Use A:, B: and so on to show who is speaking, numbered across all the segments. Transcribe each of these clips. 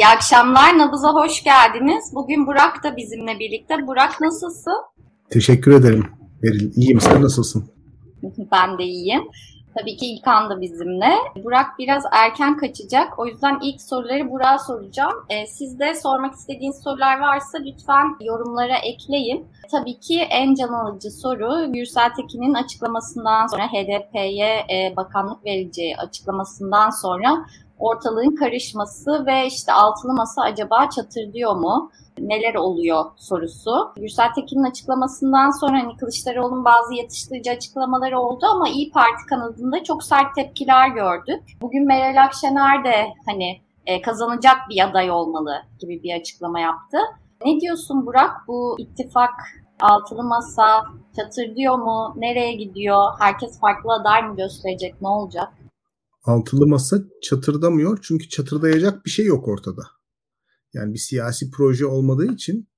A: İyi akşamlar. Nabız'a hoş geldiniz. Bugün Burak da bizimle birlikte. Burak nasılsın?
B: Teşekkür ederim Beril. İyiyim. Sen nasılsın?
A: ben de iyiyim. Tabii ki İlkan da bizimle. Burak biraz erken kaçacak. O yüzden ilk soruları Burak'a soracağım. Ee, siz de sormak istediğiniz sorular varsa lütfen yorumlara ekleyin. Tabii ki en can alıcı soru Gürsel Tekin'in açıklamasından sonra HDP'ye e, bakanlık vereceği açıklamasından sonra ortalığın karışması ve işte altılı masa acaba çatırdıyor mu? Neler oluyor sorusu. Gürsel Tekin'in açıklamasından sonra hani Kılıçdaroğlu'nun bazı yatıştırıcı açıklamaları oldu ama İyi Parti kanadında çok sert tepkiler gördük. Bugün Meral Akşener de hani e, kazanacak bir aday olmalı gibi bir açıklama yaptı. Ne diyorsun Burak? Bu ittifak altılı masa çatır diyor mu? Nereye gidiyor? Herkes farklı aday mı gösterecek? Ne olacak?
B: Altılı masa çatırdamıyor çünkü çatırdayacak bir şey yok ortada. Yani bir siyasi proje olmadığı için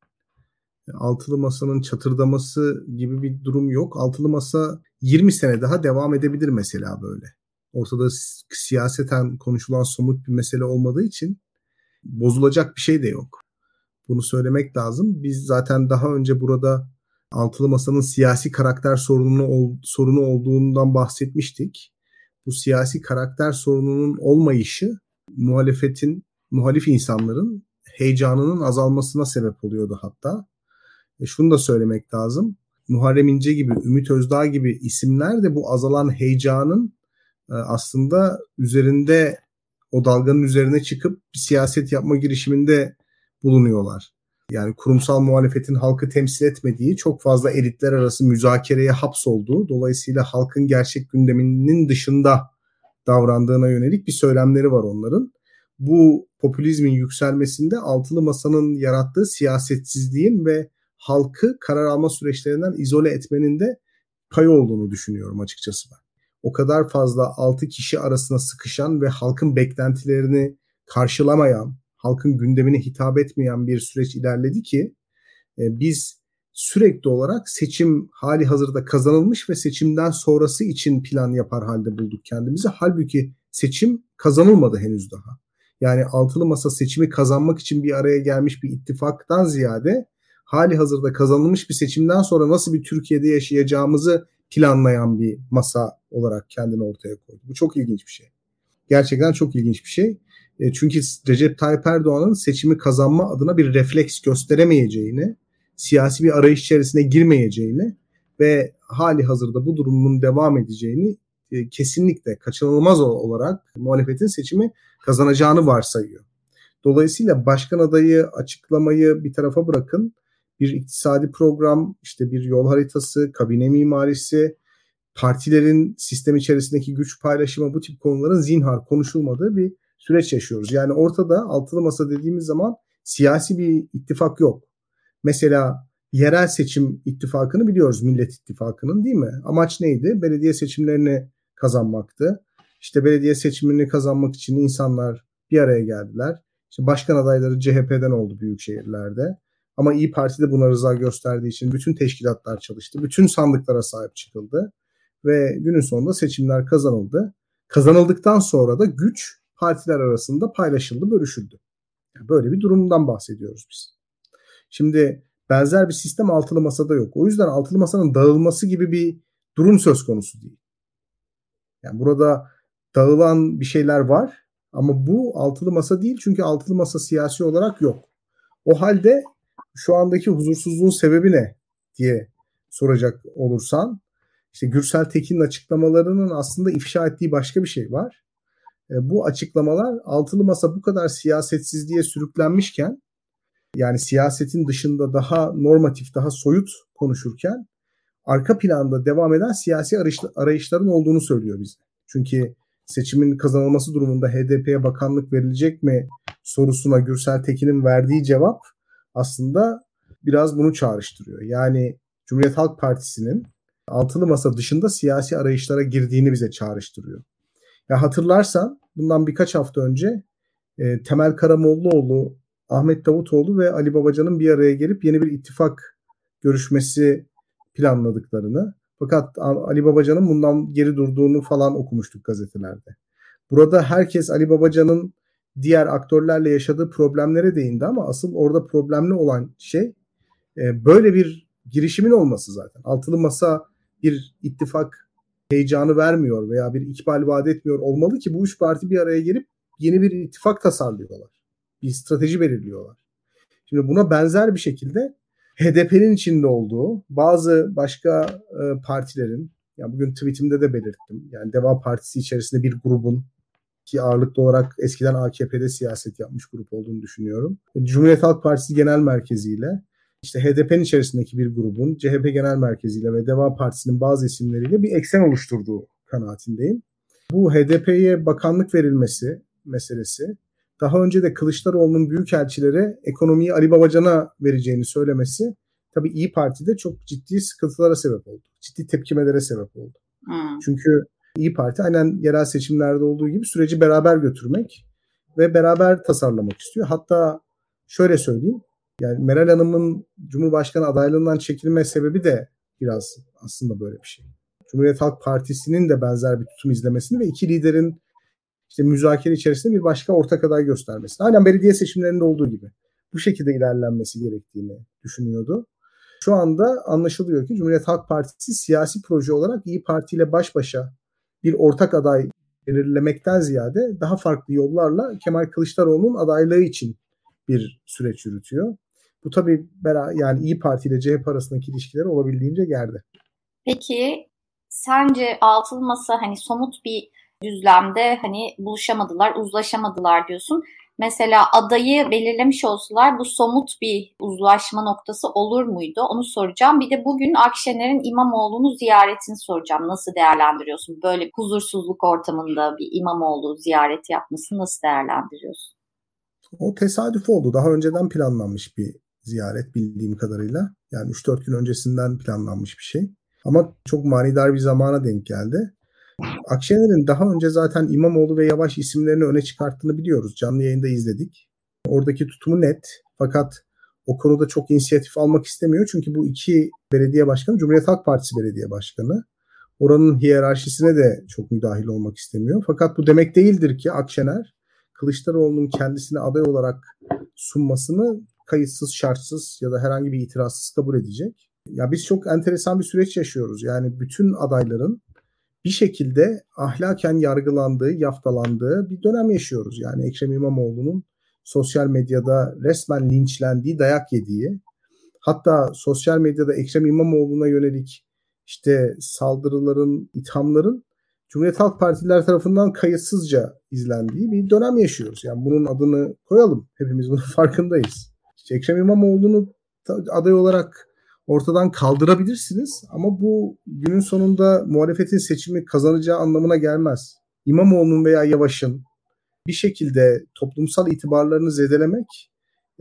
B: altılı masanın çatırdaması gibi bir durum yok. Altılı masa 20 sene daha devam edebilir mesela böyle. Ortada siyaseten konuşulan somut bir mesele olmadığı için bozulacak bir şey de yok. Bunu söylemek lazım. Biz zaten daha önce burada altılı masanın siyasi karakter sorunu sorunu olduğundan bahsetmiştik bu siyasi karakter sorununun olmayışı muhalefetin, muhalif insanların heyecanının azalmasına sebep oluyordu hatta. E şunu da söylemek lazım. Muharrem İnce gibi, Ümit Özdağ gibi isimler de bu azalan heyecanın e, aslında üzerinde o dalganın üzerine çıkıp bir siyaset yapma girişiminde bulunuyorlar. Yani kurumsal muhalefetin halkı temsil etmediği, çok fazla elitler arası müzakereye hapsolduğu, dolayısıyla halkın gerçek gündeminin dışında davrandığına yönelik bir söylemleri var onların. Bu popülizmin yükselmesinde altılı masanın yarattığı siyasetsizliğin ve halkı karar alma süreçlerinden izole etmenin de payı olduğunu düşünüyorum açıkçası ben. O kadar fazla altı kişi arasına sıkışan ve halkın beklentilerini karşılamayan, halkın gündemine hitap etmeyen bir süreç ilerledi ki e, biz sürekli olarak seçim hali hazırda kazanılmış ve seçimden sonrası için plan yapar halde bulduk kendimizi. Halbuki seçim kazanılmadı henüz daha. Yani altılı masa seçimi kazanmak için bir araya gelmiş bir ittifaktan ziyade hali hazırda kazanılmış bir seçimden sonra nasıl bir Türkiye'de yaşayacağımızı planlayan bir masa olarak kendini ortaya koydu. Bu çok ilginç bir şey. Gerçekten çok ilginç bir şey. E, çünkü Recep Tayyip Erdoğan'ın seçimi kazanma adına bir refleks gösteremeyeceğini, siyasi bir arayış içerisine girmeyeceğini ve hali hazırda bu durumun devam edeceğini e, kesinlikle kaçınılmaz olarak muhalefetin seçimi kazanacağını varsayıyor. Dolayısıyla başkan adayı açıklamayı bir tarafa bırakın. Bir iktisadi program, işte bir yol haritası, kabine mimarisi, partilerin sistem içerisindeki güç paylaşımı bu tip konuların zinhar konuşulmadığı bir süreç yaşıyoruz. Yani ortada altılı masa dediğimiz zaman siyasi bir ittifak yok. Mesela yerel seçim ittifakını biliyoruz Millet İttifakı'nın değil mi? Amaç neydi? Belediye seçimlerini kazanmaktı. İşte belediye seçimini kazanmak için insanlar bir araya geldiler. İşte başkan adayları CHP'den oldu büyük şehirlerde. Ama İyi Parti de buna rıza gösterdiği için bütün teşkilatlar çalıştı. Bütün sandıklara sahip çıkıldı. Ve günün sonunda seçimler kazanıldı. Kazanıldıktan sonra da güç partiler arasında paylaşıldı, bölüşüldü. Yani böyle bir durumdan bahsediyoruz biz. Şimdi benzer bir sistem altılı masada yok. O yüzden altılı masanın dağılması gibi bir durum söz konusu değil. Yani burada dağılan bir şeyler var ama bu altılı masa değil çünkü altılı masa siyasi olarak yok. O halde şu andaki huzursuzluğun sebebi ne diye soracak olursan işte Gürsel Tekin'in açıklamalarının aslında ifşa ettiği başka bir şey var. E, bu açıklamalar altılı masa bu kadar siyasetsizliğe sürüklenmişken yani siyasetin dışında daha normatif, daha soyut konuşurken arka planda devam eden siyasi arayışların olduğunu söylüyor bize. Çünkü seçimin kazanılması durumunda HDP'ye bakanlık verilecek mi sorusuna Gürsel Tekin'in verdiği cevap aslında biraz bunu çağrıştırıyor. Yani Cumhuriyet Halk Partisi'nin altılı masa dışında siyasi arayışlara girdiğini bize çağrıştırıyor. Ya hatırlarsan bundan birkaç hafta önce e, Temel Karamollaoğlu Ahmet Davutoğlu ve Ali Babacan'ın bir araya gelip yeni bir ittifak görüşmesi planladıklarını fakat Ali Babacan'ın bundan geri durduğunu falan okumuştuk gazetelerde. Burada herkes Ali Babacan'ın diğer aktörlerle yaşadığı problemlere değindi ama asıl orada problemli olan şey e, böyle bir girişimin olması zaten. Altılı masa bir ittifak heyecanı vermiyor veya bir ikbal vaat etmiyor olmalı ki bu üç parti bir araya gelip yeni bir ittifak tasarlıyorlar. Bir strateji belirliyorlar. Şimdi buna benzer bir şekilde HDP'nin içinde olduğu bazı başka e, partilerin yani bugün tweetimde de belirttim. Yani Deva Partisi içerisinde bir grubun ki ağırlıklı olarak eskiden AKP'de siyaset yapmış grup olduğunu düşünüyorum. Cumhuriyet Halk Partisi Genel Merkezi ile işte HDP'nin içerisindeki bir grubun CHP Genel Merkezi ile ve Deva Partisi'nin bazı isimleriyle bir eksen oluşturduğu kanaatindeyim. Bu HDP'ye bakanlık verilmesi meselesi daha önce de Kılıçdaroğlu'nun büyükelçilere ekonomiyi Ali Babacan'a vereceğini söylemesi tabii İyi Parti'de çok ciddi sıkıntılara sebep oldu. Ciddi tepkimelere sebep oldu. Hmm. Çünkü İyi Parti aynen yerel seçimlerde olduğu gibi süreci beraber götürmek ve beraber tasarlamak istiyor. Hatta şöyle söyleyeyim. Yani Meral Hanım'ın Cumhurbaşkanı adaylığından çekilme sebebi de biraz aslında böyle bir şey. Cumhuriyet Halk Partisi'nin de benzer bir tutum izlemesini ve iki liderin işte müzakere içerisinde bir başka ortak aday göstermesini. Aynen belediye seçimlerinde olduğu gibi. Bu şekilde ilerlenmesi gerektiğini düşünüyordu. Şu anda anlaşılıyor ki Cumhuriyet Halk Partisi siyasi proje olarak İyi Parti ile baş başa bir ortak aday belirlemekten ziyade daha farklı yollarla Kemal Kılıçdaroğlu'nun adaylığı için bir süreç yürütüyor. Bu tabii yani İyi Parti ile CHP arasındaki ilişkileri olabildiğince gerdi.
A: Peki sence altılı masa hani somut bir düzlemde hani buluşamadılar, uzlaşamadılar diyorsun. Mesela adayı belirlemiş olsalar bu somut bir uzlaşma noktası olur muydu? Onu soracağım. Bir de bugün Akşener'in İmamoğlu'nu ziyaretini soracağım. Nasıl değerlendiriyorsun? Böyle huzursuzluk ortamında bir İmamoğlu ziyareti yapmasını nasıl değerlendiriyorsun?
B: O tesadüf oldu. Daha önceden planlanmış bir ziyaret bildiğim kadarıyla. Yani 3-4 gün öncesinden planlanmış bir şey. Ama çok manidar bir zamana denk geldi. Akşener'in daha önce zaten İmamoğlu ve Yavaş isimlerini öne çıkarttığını biliyoruz. Canlı yayında izledik. Oradaki tutumu net. Fakat o konuda çok inisiyatif almak istemiyor. Çünkü bu iki belediye başkanı Cumhuriyet Halk Partisi belediye başkanı. Oranın hiyerarşisine de çok müdahil olmak istemiyor. Fakat bu demek değildir ki Akşener Kılıçdaroğlu'nun kendisine aday olarak sunmasını kayıtsız, şartsız ya da herhangi bir itirazsız kabul edecek. Ya biz çok enteresan bir süreç yaşıyoruz. Yani bütün adayların bir şekilde ahlaken yargılandığı, yaftalandığı bir dönem yaşıyoruz. Yani Ekrem İmamoğlu'nun sosyal medyada resmen linçlendiği, dayak yediği, hatta sosyal medyada Ekrem İmamoğlu'na yönelik işte saldırıların, ithamların Cumhuriyet Halk Partiler tarafından kayıtsızca izlendiği bir dönem yaşıyoruz. Yani bunun adını koyalım. Hepimiz bunun farkındayız. İşte Ekrem İmamoğlu'nu aday olarak ortadan kaldırabilirsiniz ama bu günün sonunda muhalefetin seçimi kazanacağı anlamına gelmez. İmamoğlu'nun veya Yavaş'ın bir şekilde toplumsal itibarlarını zedelemek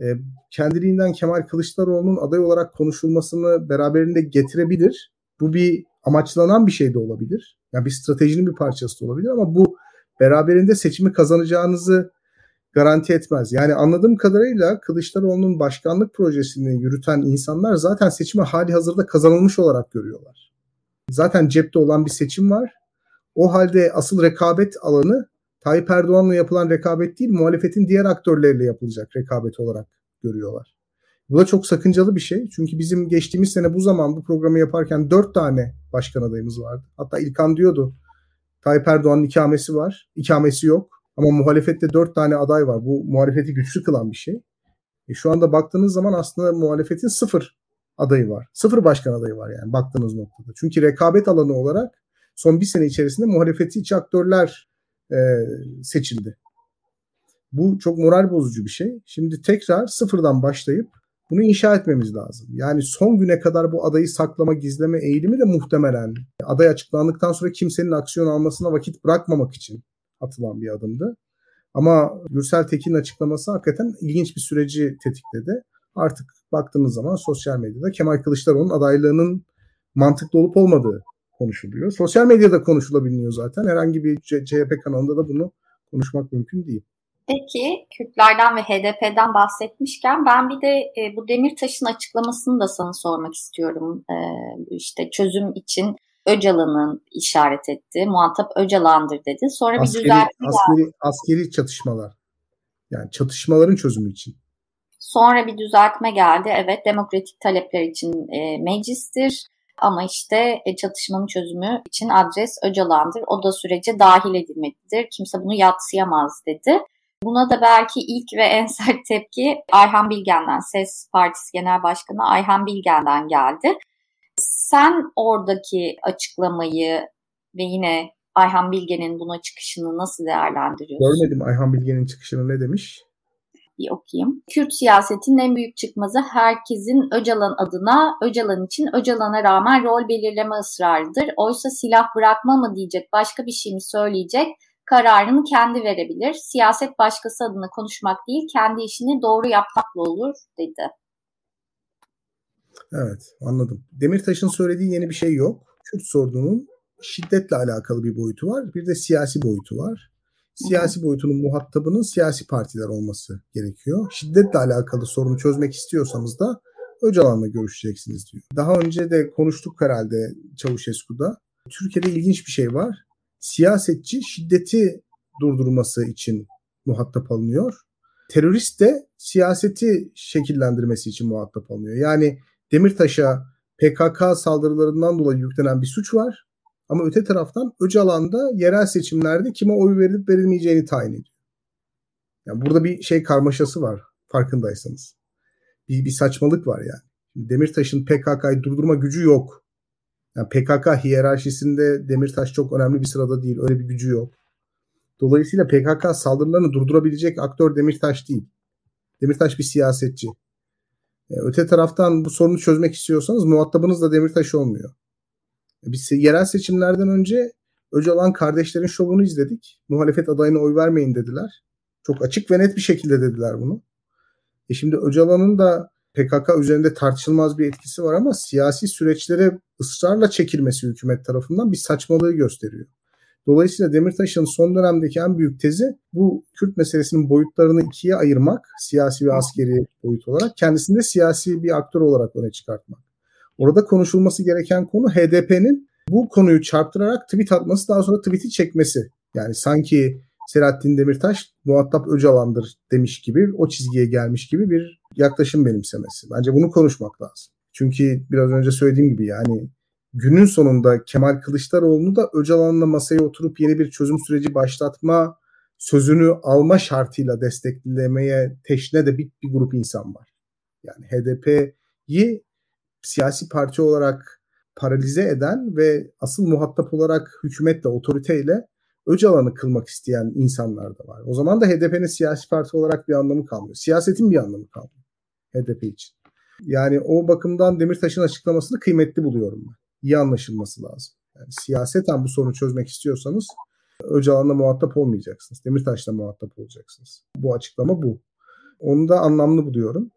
B: e, kendiliğinden Kemal Kılıçdaroğlu'nun aday olarak konuşulmasını beraberinde getirebilir. Bu bir amaçlanan bir şey de olabilir. Yani bir stratejinin bir parçası da olabilir ama bu beraberinde seçimi kazanacağınızı garanti etmez. Yani anladığım kadarıyla Kılıçdaroğlu'nun başkanlık projesini yürüten insanlar zaten seçimi hali hazırda kazanılmış olarak görüyorlar. Zaten cepte olan bir seçim var. O halde asıl rekabet alanı Tayyip Erdoğan'la yapılan rekabet değil, muhalefetin diğer aktörleriyle yapılacak rekabet olarak görüyorlar. Bu da çok sakıncalı bir şey. Çünkü bizim geçtiğimiz sene bu zaman bu programı yaparken dört tane başkan adayımız vardı. Hatta İlkan diyordu Tayyip Erdoğan'ın ikamesi var, ikamesi yok. Ama muhalefette dört tane aday var. Bu muhalefeti güçlü kılan bir şey. E şu anda baktığınız zaman aslında muhalefetin sıfır adayı var. Sıfır başkan adayı var yani baktığınız noktada. Çünkü rekabet alanı olarak son bir sene içerisinde muhalefeti içi aktörler e, seçildi. Bu çok moral bozucu bir şey. Şimdi tekrar sıfırdan başlayıp bunu inşa etmemiz lazım. Yani son güne kadar bu adayı saklama, gizleme eğilimi de muhtemelen aday açıklandıktan sonra kimsenin aksiyon almasına vakit bırakmamak için atılan bir adımdı. Ama Gürsel Tekin'in açıklaması hakikaten ilginç bir süreci tetikledi. Artık baktığınız zaman sosyal medyada Kemal Kılıçdaroğlu'nun adaylığının mantıklı olup olmadığı konuşuluyor. Sosyal medyada konuşulabiliyor zaten. Herhangi bir CHP kanalında da bunu konuşmak mümkün değil.
A: Peki Kürtlerden ve HDP'den bahsetmişken ben bir de e, bu Demirtaş'ın açıklamasını da sana sormak istiyorum. E, işte çözüm için Öcalan'ın işaret etti. Muhatap Öcalan'dır dedi. Sonra askeri, bir düzeltme
B: askeri, askeri çatışmalar. Yani çatışmaların çözümü için.
A: Sonra bir düzeltme geldi. Evet demokratik talepler için e, meclistir. Ama işte e, çatışmanın çözümü için adres Öcalan'dır. O da sürece dahil edilmelidir. Kimse bunu yatsıyamaz dedi. Buna da belki ilk ve en sert tepki Ayhan Bilgen'den, SES Partisi Genel Başkanı Ayhan Bilgen'den geldi. Sen oradaki açıklamayı ve yine Ayhan Bilgen'in buna çıkışını nasıl değerlendiriyorsun?
B: Görmedim Ayhan Bilgen'in çıkışını ne demiş?
A: bir okuyayım. Kürt siyasetinin en büyük çıkmazı herkesin Öcalan adına, Öcalan için Öcalan'a rağmen rol belirleme ısrarıdır. Oysa silah bırakma mı diyecek, başka bir şey mi söyleyecek, kararını kendi verebilir. Siyaset başkası adına konuşmak değil, kendi işini doğru yapmakla olur dedi.
B: Evet anladım. Demirtaş'ın söylediği yeni bir şey yok. Kürt sorununun şiddetle alakalı bir boyutu var. Bir de siyasi boyutu var. Siyasi boyutunun muhatabının siyasi partiler olması gerekiyor. Şiddetle alakalı sorunu çözmek istiyorsanız da Öcalan'la görüşeceksiniz diyor. Daha önce de konuştuk herhalde Çavuşesku'da. Türkiye'de ilginç bir şey var. Siyasetçi şiddeti durdurması için muhatap alınıyor. Terörist de siyaseti şekillendirmesi için muhatap alınıyor. Yani Demirtaş'a PKK saldırılarından dolayı yüklenen bir suç var. Ama öte taraftan Öcalan'da yerel seçimlerde kime oy verilip verilmeyeceğini tayin ediyor. Yani burada bir şey karmaşası var farkındaysanız. Bir, bir saçmalık var yani. Demirtaş'ın PKK'yı durdurma gücü yok. Yani PKK hiyerarşisinde Demirtaş çok önemli bir sırada değil. Öyle bir gücü yok. Dolayısıyla PKK saldırılarını durdurabilecek aktör Demirtaş değil. Demirtaş bir siyasetçi. E, öte taraftan bu sorunu çözmek istiyorsanız muhatabınız da Demirtaş olmuyor. Biz yerel seçimlerden önce Öcalan kardeşlerin şovunu izledik. Muhalefet adayına oy vermeyin dediler. Çok açık ve net bir şekilde dediler bunu. E şimdi Öcalan'ın da PKK üzerinde tartışılmaz bir etkisi var ama siyasi süreçlere ısrarla çekilmesi hükümet tarafından bir saçmalığı gösteriyor. Dolayısıyla Demirtaş'ın son dönemdeki en büyük tezi bu Kürt meselesinin boyutlarını ikiye ayırmak, siyasi ve askeri boyut olarak, kendisini de siyasi bir aktör olarak öne çıkartmak. Orada konuşulması gereken konu HDP'nin bu konuyu çarptırarak tweet atması daha sonra tweet'i çekmesi. Yani sanki Selahattin Demirtaş muhatap Öcalan'dır demiş gibi o çizgiye gelmiş gibi bir yaklaşım benimsemesi. Bence bunu konuşmak lazım. Çünkü biraz önce söylediğim gibi yani günün sonunda Kemal Kılıçdaroğlu'nu da Öcalan'la masaya oturup yeni bir çözüm süreci başlatma sözünü alma şartıyla desteklemeye teşne de bir, bir grup insan var. Yani HDP'yi siyasi parti olarak paralize eden ve asıl muhatap olarak hükümetle, otoriteyle Öcalan'ı kılmak isteyen insanlar da var. O zaman da HDP'nin siyasi parti olarak bir anlamı kalmıyor. Siyasetin bir anlamı kalmıyor HDP için. Yani o bakımdan Demirtaş'ın açıklamasını kıymetli buluyorum. İyi anlaşılması lazım. Yani siyaseten bu sorunu çözmek istiyorsanız Öcalan'la muhatap olmayacaksınız. Demirtaş'la muhatap olacaksınız. Bu açıklama bu. Onu da anlamlı buluyorum.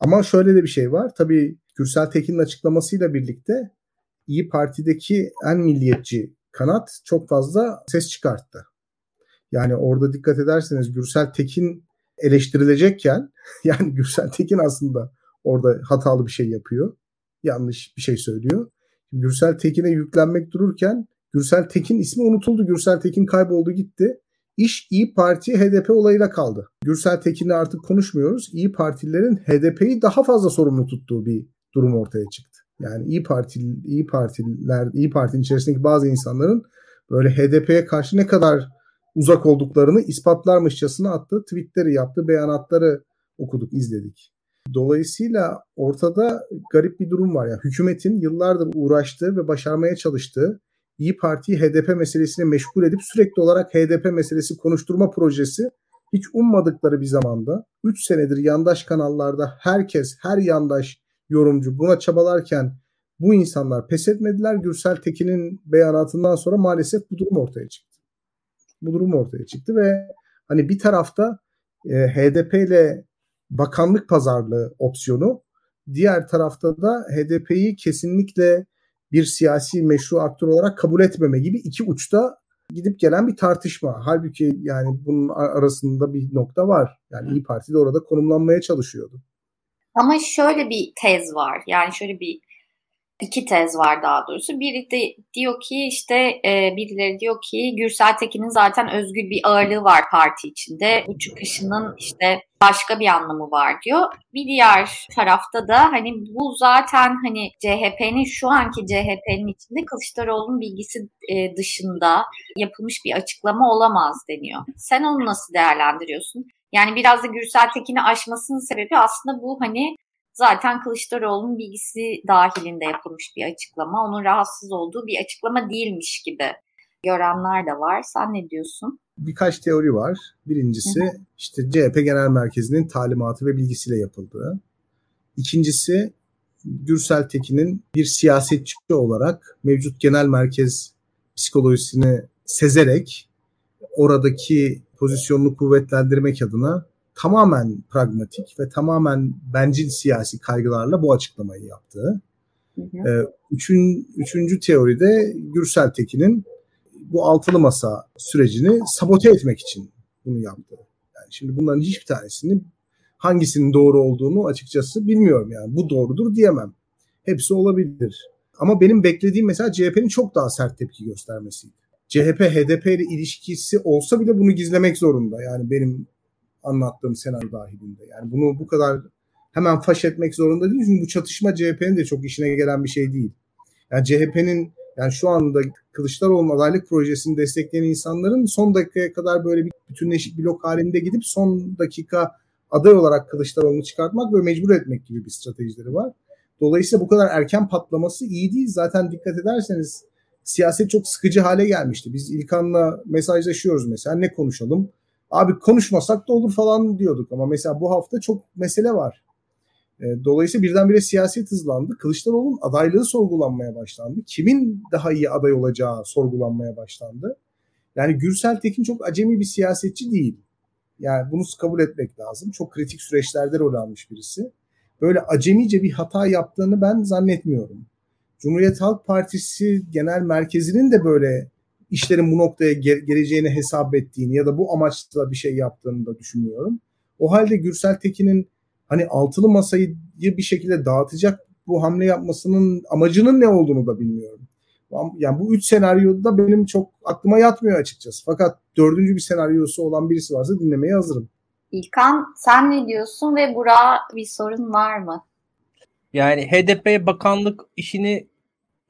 B: Ama şöyle de bir şey var. Tabii Gürsel Tekin'in açıklamasıyla birlikte İyi Parti'deki en milliyetçi kanat çok fazla ses çıkarttı. Yani orada dikkat ederseniz Gürsel Tekin eleştirilecekken yani Gürsel Tekin aslında orada hatalı bir şey yapıyor. Yanlış bir şey söylüyor. Gürsel Tekin'e yüklenmek dururken Gürsel Tekin ismi unutuldu. Gürsel Tekin kayboldu gitti. İş İyi Parti HDP olayıyla kaldı. Gürsel Tekin'le artık konuşmuyoruz. İyi Partililerin HDP'yi daha fazla sorumlu tuttuğu bir durum ortaya çıktı. Yani İyi Parti İyi Partiler İyi Parti'nin içerisindeki bazı insanların böyle HDP'ye karşı ne kadar uzak olduklarını ispatlarmışçasına attığı tweetleri yaptı, beyanatları okuduk, izledik. Dolayısıyla ortada garip bir durum var. Yani hükümetin yıllardır uğraştığı ve başarmaya çalıştığı İyi Parti'yi HDP meselesine meşgul edip sürekli olarak HDP meselesi konuşturma projesi hiç ummadıkları bir zamanda 3 senedir yandaş kanallarda herkes, her yandaş yorumcu buna çabalarken bu insanlar pes etmediler. Gürsel Tekin'in beyanatından sonra maalesef bu durum ortaya çıktı. Bu durum ortaya çıktı ve hani bir tarafta e, HDP ile bakanlık pazarlığı opsiyonu, diğer tarafta da HDP'yi kesinlikle bir siyasi meşru aktör olarak kabul etmeme gibi iki uçta gidip gelen bir tartışma. Halbuki yani bunun arasında bir nokta var. Yani İyi Parti de orada konumlanmaya çalışıyordu.
A: Ama şöyle bir tez var. Yani şöyle bir iki tez var daha doğrusu. Biri de diyor ki işte e, birileri diyor ki Gürsel Tekin'in zaten özgür bir ağırlığı var parti içinde. Bu çıkışının işte başka bir anlamı var diyor. Bir diğer tarafta da hani bu zaten hani CHP'nin şu anki CHP'nin içinde Kılıçdaroğlu'nun bilgisi e, dışında yapılmış bir açıklama olamaz deniyor. Sen onu nasıl değerlendiriyorsun? Yani biraz da Gürsel Tekin'i aşmasının sebebi aslında bu hani zaten Kılıçdaroğlu'nun bilgisi dahilinde yapılmış bir açıklama. Onun rahatsız olduğu bir açıklama değilmiş gibi görenler de var. Sen ne diyorsun?
B: Birkaç teori var. Birincisi hı hı. işte CHP Genel Merkezi'nin talimatı ve bilgisiyle yapıldığı. İkincisi Gürsel Tekin'in bir siyasetçi olarak mevcut genel merkez psikolojisini sezerek oradaki pozisyonunu kuvvetlendirmek adına tamamen pragmatik ve tamamen bencil siyasi kaygılarla bu açıklamayı yaptı. Hı hı. Ee, üçün, üçüncü teoride Gürsel Tekin'in bu altılı masa sürecini sabote etmek için bunu yaptı. Yani şimdi bunların hiçbir tanesini hangisinin doğru olduğunu açıkçası bilmiyorum yani. Bu doğrudur diyemem. Hepsi olabilir. Ama benim beklediğim mesela CHP'nin çok daha sert tepki göstermesiydi. CHP HDP ile ilişkisi olsa bile bunu gizlemek zorunda. Yani benim anlattığım senaryo dahilinde. Yani bunu bu kadar hemen faş etmek zorunda değil. Çünkü bu çatışma CHP'nin de çok işine gelen bir şey değil. Yani CHP'nin yani şu anda Kılıçdaroğlu adaylık projesini destekleyen insanların son dakikaya kadar böyle bir bütünleşik blok halinde gidip son dakika aday olarak Kılıçdaroğlu'nu çıkartmak ve mecbur etmek gibi bir stratejileri var. Dolayısıyla bu kadar erken patlaması iyi değil. Zaten dikkat ederseniz siyaset çok sıkıcı hale gelmişti. Biz İlkan'la mesajlaşıyoruz mesela ne konuşalım? Abi konuşmasak da olur falan diyorduk ama mesela bu hafta çok mesele var. E, dolayısıyla birdenbire siyaset hızlandı. Kılıçdaroğlu'nun adaylığı sorgulanmaya başlandı. Kimin daha iyi aday olacağı sorgulanmaya başlandı. Yani Gürsel Tekin çok acemi bir siyasetçi değil. Yani bunu kabul etmek lazım. Çok kritik süreçlerde rol almış birisi. Böyle acemice bir hata yaptığını ben zannetmiyorum. Cumhuriyet Halk Partisi genel merkezinin de böyle işlerin bu noktaya geleceğini hesap ettiğini ya da bu amaçla bir şey yaptığını da düşünüyorum. O halde Gürsel Tekin'in hani altılı masayı bir şekilde dağıtacak bu hamle yapmasının amacının ne olduğunu da bilmiyorum. Yani bu üç senaryoda benim çok aklıma yatmıyor açıkçası. Fakat dördüncü bir senaryosu olan birisi varsa dinlemeye hazırım.
A: İlkan sen ne diyorsun ve Burak'a bir sorun var mı?
C: Yani HDP bakanlık işini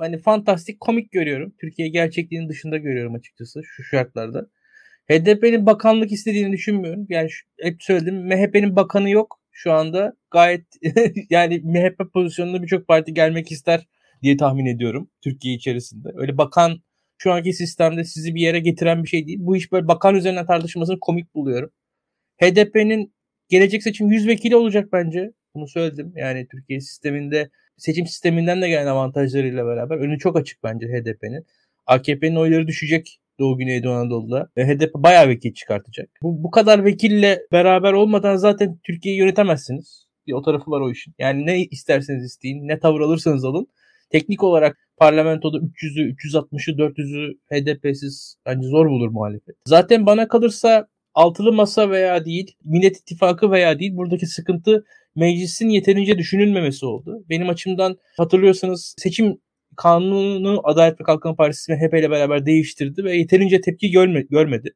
C: hani fantastik komik görüyorum. Türkiye gerçekliğinin dışında görüyorum açıkçası şu şartlarda. HDP'nin bakanlık istediğini düşünmüyorum. Yani şu, hep söyledim MHP'nin bakanı yok şu anda. Gayet yani MHP pozisyonunda birçok parti gelmek ister diye tahmin ediyorum Türkiye içerisinde. Öyle bakan şu anki sistemde sizi bir yere getiren bir şey değil. Bu iş böyle bakan üzerine tartışmasını komik buluyorum. HDP'nin gelecek seçim 100 vekili olacak bence. Bunu söyledim. Yani Türkiye sisteminde seçim sisteminden de gelen avantajlarıyla beraber önü çok açık bence HDP'nin. AKP'nin oyları düşecek Doğu Güneydoğu Anadolu'da. Ve HDP bayağı vekil çıkartacak. Bu, bu kadar vekille beraber olmadan zaten Türkiye'yi yönetemezsiniz. Bir o tarafı var o işin. Yani ne isterseniz isteyin, ne tavır alırsanız alın. Teknik olarak parlamentoda 300'ü, 360'ı, 400'ü HDP'siz bence zor bulur muhalefet. Zaten bana kalırsa altılı masa veya değil, Millet İttifakı veya değil buradaki sıkıntı meclisin yeterince düşünülmemesi oldu. Benim açımdan hatırlıyorsanız seçim kanunu Adalet ve Kalkınma Partisi MHP ile beraber değiştirdi ve yeterince tepki görme, görmedi.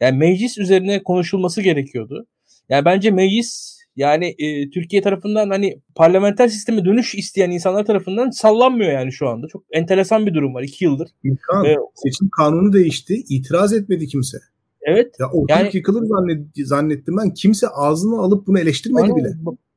C: Yani meclis üzerine konuşulması gerekiyordu. Yani bence meclis yani e, Türkiye tarafından hani parlamenter sisteme dönüş isteyen insanlar tarafından sallanmıyor yani şu anda. Çok enteresan bir durum var iki yıldır.
B: İlkan, ee, seçim kanunu değişti. itiraz etmedi kimse.
C: Evet.
B: Ya ortalık yani, yıkılır zannet, zannettim ben. Kimse ağzını alıp bunu eleştirmedi hani, bile.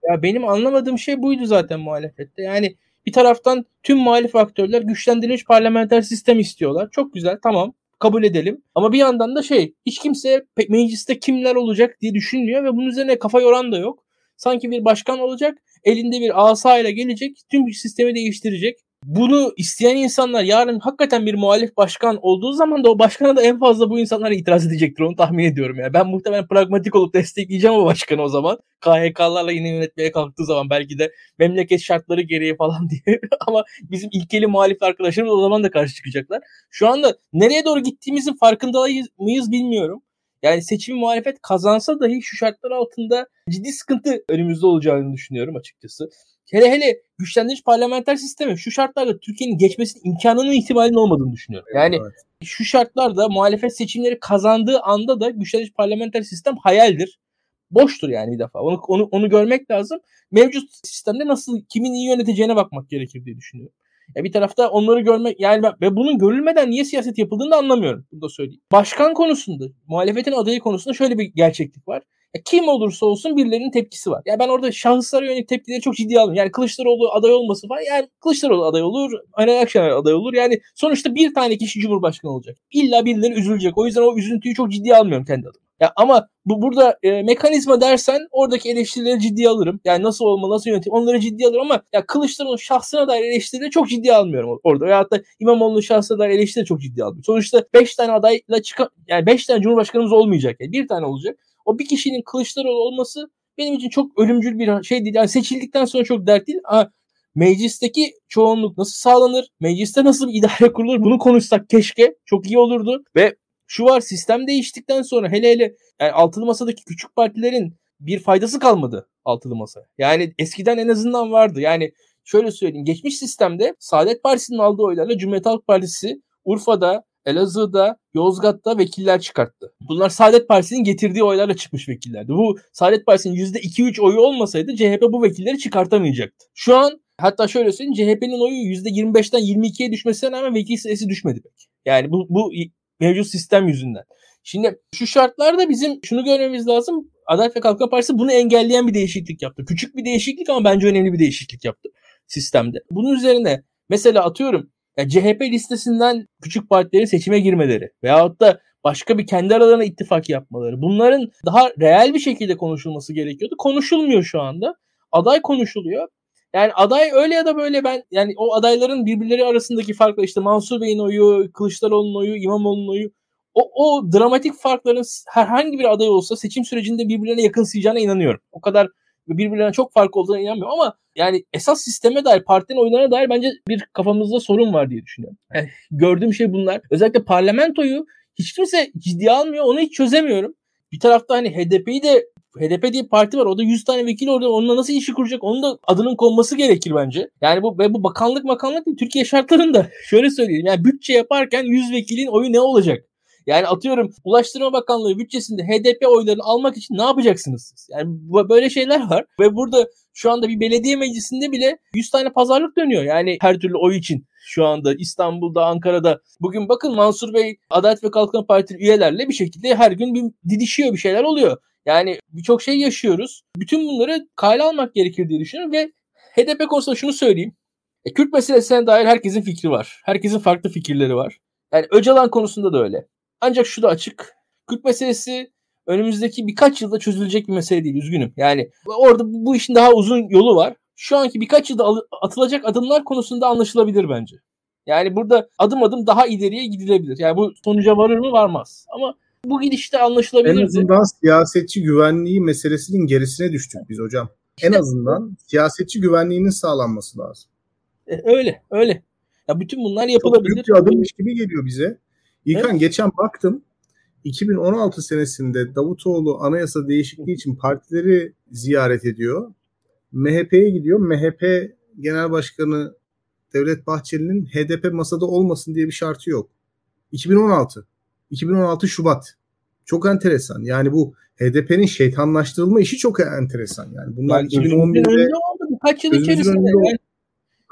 C: Ya benim anlamadığım şey buydu zaten muhalefette. Yani bir taraftan tüm muhalif aktörler güçlendirilmiş parlamenter sistem istiyorlar. Çok güzel tamam kabul edelim. Ama bir yandan da şey hiç kimse mecliste kimler olacak diye düşünmüyor ve bunun üzerine kafa yoran da yok. Sanki bir başkan olacak elinde bir asa ile gelecek tüm sistemi değiştirecek. Bunu isteyen insanlar yarın hakikaten bir muhalif başkan olduğu zaman da o başkana da en fazla bu insanlar itiraz edecektir onu tahmin ediyorum. Yani. Ben muhtemelen pragmatik olup destekleyeceğim o başkanı o zaman. KHK'larla yine yönetmeye kalktığı zaman belki de memleket şartları gereği falan diye. Ama bizim ilkeli muhalif arkadaşlarımız o zaman da karşı çıkacaklar. Şu anda nereye doğru gittiğimizin farkında mıyız bilmiyorum. Yani seçim muhalefet kazansa dahi şu şartlar altında ciddi sıkıntı önümüzde olacağını düşünüyorum açıkçası. Hele hele güçlendirici parlamenter sistemi şu şartlarda Türkiye'nin geçmesinin imkanının ihtimalinin olmadığını düşünüyorum. Yani evet. şu şartlarda muhalefet seçimleri kazandığı anda da güçlendirici parlamenter sistem hayaldir. Boştur yani bir defa. Onu, onu, onu görmek lazım. Mevcut sistemde nasıl kimin iyi yöneteceğine bakmak gerekir diye düşünüyorum. Ya bir tarafta onları görmek yani ve bunun görülmeden niye siyaset yapıldığını da anlamıyorum. Bunu da söyleyeyim. Başkan konusunda, muhalefetin adayı konusunda şöyle bir gerçeklik var. Ya kim olursa olsun birilerinin tepkisi var. Ya ben orada şahıslara yönelik tepkileri çok ciddi alıyorum. Yani Kılıçdaroğlu aday olması falan. Yani Kılıçdaroğlu aday olur, Ali Akşener aday olur. Yani sonuçta bir tane kişi Cumhurbaşkanı olacak. İlla birileri üzülecek. O yüzden o üzüntüyü çok ciddi almıyorum kendi adıma. Ya ama bu burada e, mekanizma dersen oradaki eleştirileri ciddiye alırım. Yani nasıl olmalı, nasıl yönetim onları ciddiye alırım ama ya Kılıçdaroğlu'nun şahsına dair eleştirileri çok ciddiye almıyorum orada. Veyahut da İmamoğlu'nun şahsına dair eleştirileri çok ciddiye almıyorum. Sonuçta 5 tane adayla çıkan yani 5 tane cumhurbaşkanımız olmayacak. Yani bir tane olacak. O bir kişinin Kılıçdaroğlu olması benim için çok ölümcül bir şey değil. Yani seçildikten sonra çok dert değil. Ama meclisteki çoğunluk nasıl sağlanır? Mecliste nasıl bir idare kurulur? Bunu konuşsak keşke. Çok iyi olurdu. Ve şu var sistem değiştikten sonra hele hele yani altılı masadaki küçük partilerin bir faydası kalmadı altılı masa. Yani eskiden en azından vardı. Yani şöyle söyleyeyim. Geçmiş sistemde Saadet Partisi'nin aldığı oylarla Cumhuriyet Halk Partisi Urfa'da, Elazığ'da, Yozgat'ta vekiller çıkarttı. Bunlar Saadet Partisi'nin getirdiği oylarla çıkmış vekillerdi. Bu Saadet Partisi'nin %2-3 oyu olmasaydı CHP bu vekilleri çıkartamayacaktı. Şu an hatta şöyle söyleyeyim CHP'nin oyu %25'ten 22'ye düşmesine rağmen vekil sayısı düşmedi pek. Yani bu, bu mevcut sistem yüzünden. Şimdi şu şartlarda bizim şunu görmemiz lazım. Adalet ve Kalkınma Partisi bunu engelleyen bir değişiklik yaptı. Küçük bir değişiklik ama bence önemli bir değişiklik yaptı sistemde. Bunun üzerine mesela atıyorum yani CHP listesinden küçük partilerin seçime girmeleri veyahut da başka bir kendi aralarına ittifak yapmaları. Bunların daha reel bir şekilde konuşulması gerekiyordu. Konuşulmuyor şu anda. Aday konuşuluyor. Yani aday öyle ya da böyle ben yani o adayların birbirleri arasındaki farkla işte Mansur Bey'in oyu, Kılıçdaroğlu'nun oyu, İmamoğlu'nun oyu o, o dramatik farkların herhangi bir aday olsa seçim sürecinde birbirlerine yakınsayacağına inanıyorum. O kadar birbirlerine çok fark olduğuna inanmıyorum ama yani esas sisteme dair partinin oylarına dair bence bir kafamızda sorun var diye düşünüyorum. Yani gördüğüm şey bunlar. Özellikle parlamentoyu hiç kimse ciddiye almıyor. Onu hiç çözemiyorum. Bir tarafta hani HDP'yi de HDP diye parti var. O da 100 tane vekil orada. Onunla nasıl işi kuracak? Onun da adının konması gerekir bence. Yani bu ve bu bakanlık bakanlık değil. Türkiye şartlarında şöyle söyleyeyim. Yani bütçe yaparken 100 vekilin oyu ne olacak? Yani atıyorum Ulaştırma Bakanlığı bütçesinde HDP oylarını almak için ne yapacaksınız? Yani böyle şeyler var ve burada şu anda bir belediye meclisinde bile 100 tane pazarlık dönüyor. Yani her türlü oy için şu anda İstanbul'da, Ankara'da. Bugün bakın Mansur Bey Adalet ve Kalkınma Partisi üyelerle bir şekilde her gün bir didişiyor bir şeyler oluyor. Yani birçok şey yaşıyoruz. Bütün bunları kale almak gerekir diye düşünüyorum ve HDP konusunda şunu söyleyeyim. E, Kürt meselesine dair herkesin fikri var. Herkesin farklı fikirleri var. Yani Öcalan konusunda da öyle. Ancak şu da açık. Kürt meselesi önümüzdeki birkaç yılda çözülecek bir mesele değil. Üzgünüm. Yani orada bu işin daha uzun yolu var. Şu anki birkaç yılda atılacak adımlar konusunda anlaşılabilir bence. Yani burada adım adım daha ileriye gidilebilir. Yani bu sonuca varır mı varmaz. Ama bu gidişte anlaşılabilir.
B: En azından siyasetçi güvenliği meselesinin gerisine düştük biz hocam. En azından siyasetçi güvenliğinin sağlanması lazım.
C: E, öyle, öyle. Ya bütün bunlar yapılabilir. Çok
B: büyük bir adımmış gibi geliyor bize. İlkan evet. geçen baktım 2016 senesinde Davutoğlu anayasa değişikliği için partileri ziyaret ediyor. MHP'ye gidiyor. MHP Genel Başkanı Devlet Bahçeli'nin HDP masada olmasın diye bir şartı yok. 2016. 2016 Şubat. Çok enteresan. Yani bu HDP'nin şeytanlaştırılma işi çok enteresan. Yani bunlar yani 2011'de
C: oldu birkaç yıl içerisinde. Yani,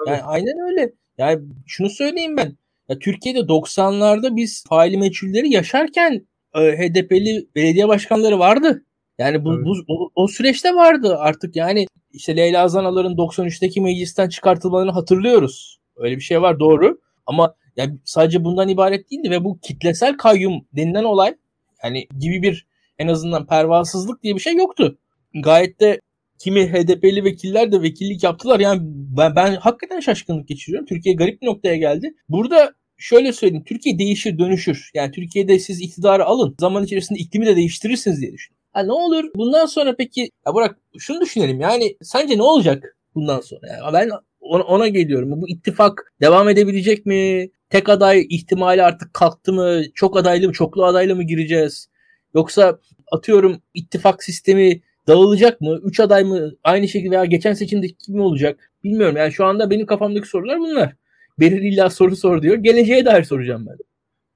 C: yani aynen öyle. Yani şunu söyleyeyim ben. Ya Türkiye'de 90'larda biz faili meçhulleri yaşarken e, HDP'li belediye başkanları vardı. Yani bu, evet. bu o, o süreçte vardı artık yani işte Leyla Zanalar'ın 93'teki meclisten çıkartılmalarını hatırlıyoruz. Öyle bir şey var doğru. Ama yani sadece bundan ibaret değildi ve bu kitlesel kayyum denilen olay yani gibi bir en azından pervasızlık diye bir şey yoktu. Gayet de kimi HDP'li vekiller de vekillik yaptılar. Yani ben, ben hakikaten şaşkınlık geçiriyorum. Türkiye garip bir noktaya geldi. Burada şöyle söyleyeyim. Türkiye değişir dönüşür. Yani Türkiye'de siz iktidarı alın. Zaman içerisinde iklimi de değiştirirsiniz diye düşünüyorum. Ha, ne olur bundan sonra peki ya Burak şunu düşünelim yani sence ne olacak bundan sonra? Yani ben ona, ona geliyorum. Bu ittifak devam edebilecek mi? Tek aday ihtimali artık kalktı mı? Çok adaylı mı? Çoklu adaylı mı gireceğiz? Yoksa atıyorum ittifak sistemi dağılacak mı? Üç aday mı aynı şekilde veya geçen seçimdeki gibi olacak? Bilmiyorum. Yani şu anda benim kafamdaki sorular bunlar. Berir illa soru sor diyor. Geleceğe dair soracağım ben.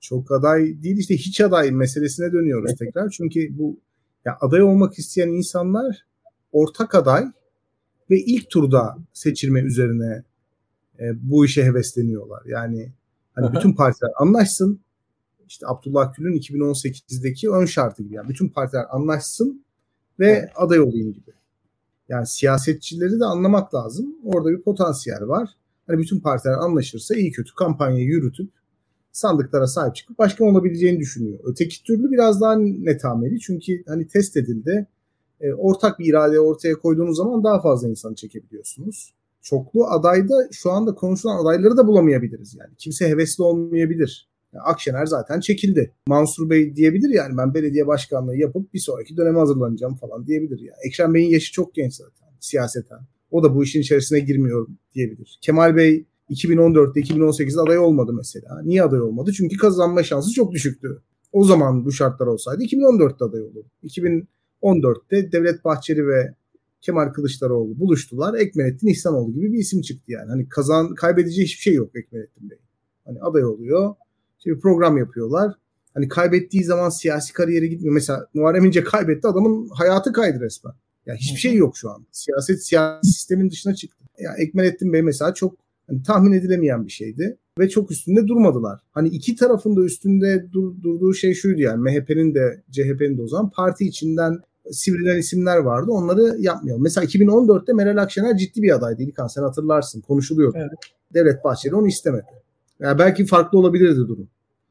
B: Çok aday değil işte hiç aday meselesine dönüyoruz evet. tekrar. Çünkü bu ya aday olmak isteyen insanlar ortak aday ve ilk turda seçilme üzerine e, bu işe hevesleniyorlar. Yani hani bütün partiler anlaşsın. İşte Abdullah Gül'ün 2018'deki ön şartı gibi. Yani bütün partiler anlaşsın ve evet. aday olayım gibi. Yani siyasetçileri de anlamak lazım. Orada bir potansiyel var. Hani bütün partiler anlaşırsa iyi kötü kampanyayı yürütüp sandıklara sahip çıkıp başkan olabileceğini düşünüyor. Öteki türlü biraz daha netameli çünkü hani test edildi. E, ortak bir irade ortaya koyduğunuz zaman daha fazla insanı çekebiliyorsunuz. Çoklu adayda şu anda konuşulan adayları da bulamayabiliriz yani. Kimse hevesli olmayabilir. Yani Akşener zaten çekildi. Mansur Bey diyebilir yani ben belediye başkanlığı yapıp bir sonraki döneme hazırlanacağım falan diyebilir yani. Ekrem Bey'in yaşı çok genç zaten siyaseten. O da bu işin içerisine girmiyorum diyebilir. Kemal Bey 2014'te 2018'de aday olmadı mesela. Niye aday olmadı? Çünkü kazanma şansı çok düşüktü. O zaman bu şartlar olsaydı 2014'te aday olurdu. 2014'te Devlet Bahçeli ve Kemal Kılıçdaroğlu buluştular. Ekmelettin İhsanoğlu gibi bir isim çıktı yani. Hani kazan kaybedeceği hiçbir şey yok Ekmelettin Bey. Hani aday oluyor. İşte bir program yapıyorlar. Hani kaybettiği zaman siyasi kariyeri gitmiyor. Mesela Muharrem İnce kaybetti adamın hayatı kaydı resmen. Yani hiçbir şey yok şu an. Siyaset siyasi sistemin dışına çıktı. Ya Ekmelettin Bey mesela çok hani tahmin edilemeyen bir şeydi ve çok üstünde durmadılar. Hani iki tarafın da üstünde dur, durduğu şey şuydu yani MHP'nin de CHP'nin de o zaman parti içinden sivrilen isimler vardı. Onları yapmayalım. Mesela 2014'te Meral Akşener ciddi bir adaydı. İlkan sen hatırlarsın. Konuşuluyordu. Evet. Devlet Bahçeli onu istemedi. Yani belki farklı olabilirdi durum.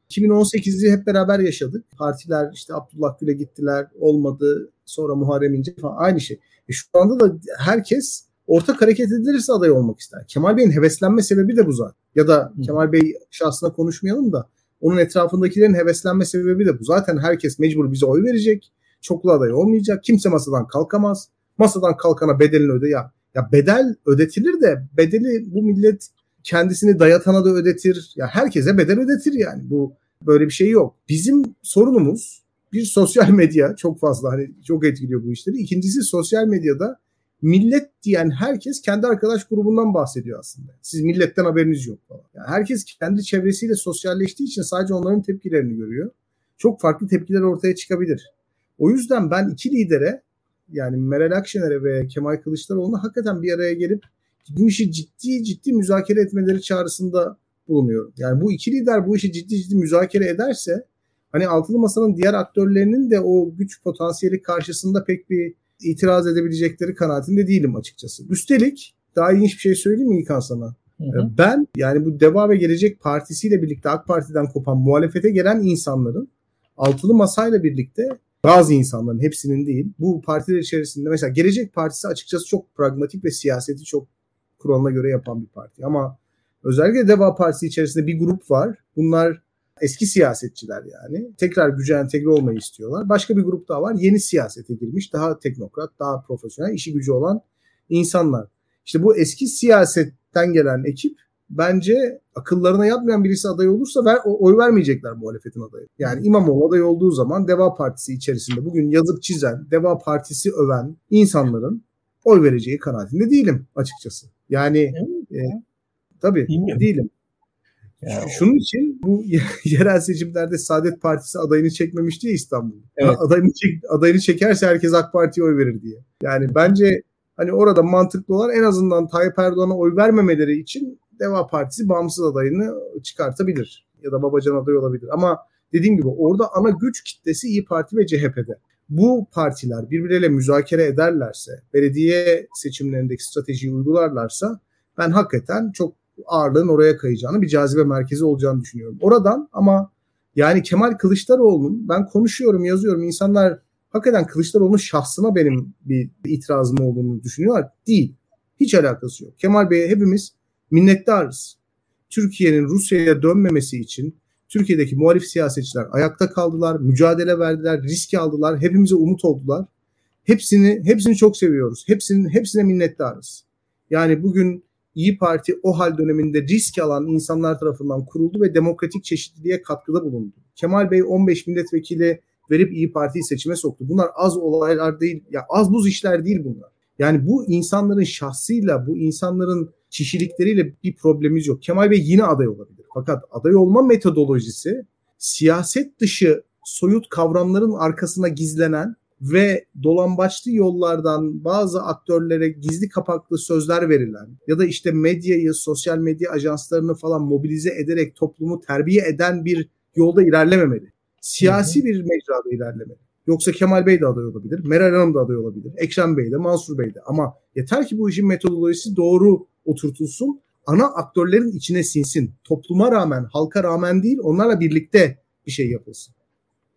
B: 2018'i hep beraber yaşadık. Partiler işte Abdullah Gül'e gittiler. Olmadı. Sonra Muharrem İnce falan. Aynı şey. E şu anda da herkes ortak hareket edilirse aday olmak ister. Kemal Bey'in heveslenme sebebi de bu zaten. Ya da. Kemal Bey şahsına konuşmayalım da onun etrafındakilerin heveslenme sebebi de bu. Zaten herkes mecbur bize oy verecek. Çoklu aday olmayacak. Kimse masadan kalkamaz. Masadan kalkana bedelini öde ya. Ya bedel ödetilir de bedeli bu millet kendisini dayatana da ödetir. Ya herkese bedel ödetir yani. Bu böyle bir şey yok. Bizim sorunumuz bir sosyal medya çok fazla hani çok etkiliyor bu işleri. İkincisi sosyal medyada millet diyen herkes kendi arkadaş grubundan bahsediyor aslında. Siz milletten haberiniz yok falan. Yani herkes kendi çevresiyle sosyalleştiği için sadece onların tepkilerini görüyor. Çok farklı tepkiler ortaya çıkabilir. O yüzden ben iki lidere yani Meral Akşener'e ve Kemal Kılıçdaroğlu'na hakikaten bir araya gelip bu işi ciddi ciddi müzakere etmeleri çağrısında bulunuyorum. Yani bu iki lider bu işi ciddi ciddi müzakere ederse hani altılı masanın diğer aktörlerinin de o güç potansiyeli karşısında pek bir itiraz edebilecekleri kanaatinde değilim açıkçası. Üstelik daha ilginç bir şey söyleyeyim mi İlkan sana? Hı hı. Ben yani bu Deva ve Gelecek Partisi ile birlikte AK Parti'den kopan muhalefete gelen insanların altılı masayla birlikte bazı insanların hepsinin değil bu partiler içerisinde mesela Gelecek Partisi açıkçası çok pragmatik ve siyaseti çok kuralına göre yapan bir parti ama özellikle Deva Partisi içerisinde bir grup var. Bunlar Eski siyasetçiler yani. Tekrar güce entegre olmayı istiyorlar. Başka bir grup daha var. Yeni siyasete girmiş. Daha teknokrat, daha profesyonel, işi gücü olan insanlar. İşte bu eski siyasetten gelen ekip bence akıllarına yatmayan birisi aday olursa ver, oy vermeyecekler muhalefetin adayı. Yani İmamoğlu aday olduğu zaman Deva Partisi içerisinde bugün yazıp çizen, Deva Partisi öven insanların oy vereceği kanaatinde değilim açıkçası. Yani e, tabii Bilmiyorum. değilim. Yani Şunun için bu yerel seçimlerde Saadet Partisi adayını çekmemişti ya İstanbul. Evet. Adayını, çek, adayını çekerse herkes AK Parti'ye oy verir diye. Yani bence hani orada mantıklı olan en azından Tayyip Erdoğan'a oy vermemeleri için Deva Partisi bağımsız adayını çıkartabilir. Ya da Babacan aday olabilir. Ama dediğim gibi orada ana güç kitlesi İyi Parti ve CHP'de. Bu partiler birbirleriyle müzakere ederlerse, belediye seçimlerindeki stratejiyi uygularlarsa ben hakikaten çok ağırlığın oraya kayacağını, bir cazibe merkezi olacağını düşünüyorum. Oradan ama yani Kemal Kılıçdaroğlu'nun ben konuşuyorum, yazıyorum. insanlar hakikaten Kılıçdaroğlu'nun şahsına benim bir itirazım olduğunu düşünüyorlar. Değil. Hiç alakası yok. Kemal Bey'e hepimiz minnettarız. Türkiye'nin Rusya'ya dönmemesi için Türkiye'deki muhalif siyasetçiler ayakta kaldılar, mücadele verdiler, risk aldılar, hepimize umut oldular. Hepsini hepsini çok seviyoruz. Hepsinin hepsine minnettarız. Yani bugün İyi Parti o hal döneminde risk alan insanlar tarafından kuruldu ve demokratik çeşitliliğe katkıda bulundu. Kemal Bey 15 milletvekili verip İyi Parti'yi seçime soktu. Bunlar az olaylar değil. Ya az buz işler değil bunlar. Yani bu insanların şahsıyla, bu insanların kişilikleriyle bir problemimiz yok. Kemal Bey yine aday olabilir. Fakat aday olma metodolojisi siyaset dışı soyut kavramların arkasına gizlenen ve dolambaçlı yollardan bazı aktörlere gizli kapaklı sözler verilen ya da işte medyayı, sosyal medya ajanslarını falan mobilize ederek toplumu terbiye eden bir yolda ilerlememeli. Siyasi bir mecrada ilerlemeli. Yoksa Kemal Bey de aday olabilir, Meral Hanım da aday olabilir, Ekrem Bey de, Mansur Bey de. Ama yeter ki bu işin metodolojisi doğru oturtulsun, ana aktörlerin içine sinsin. Topluma rağmen, halka rağmen değil, onlarla birlikte bir şey yapılsın.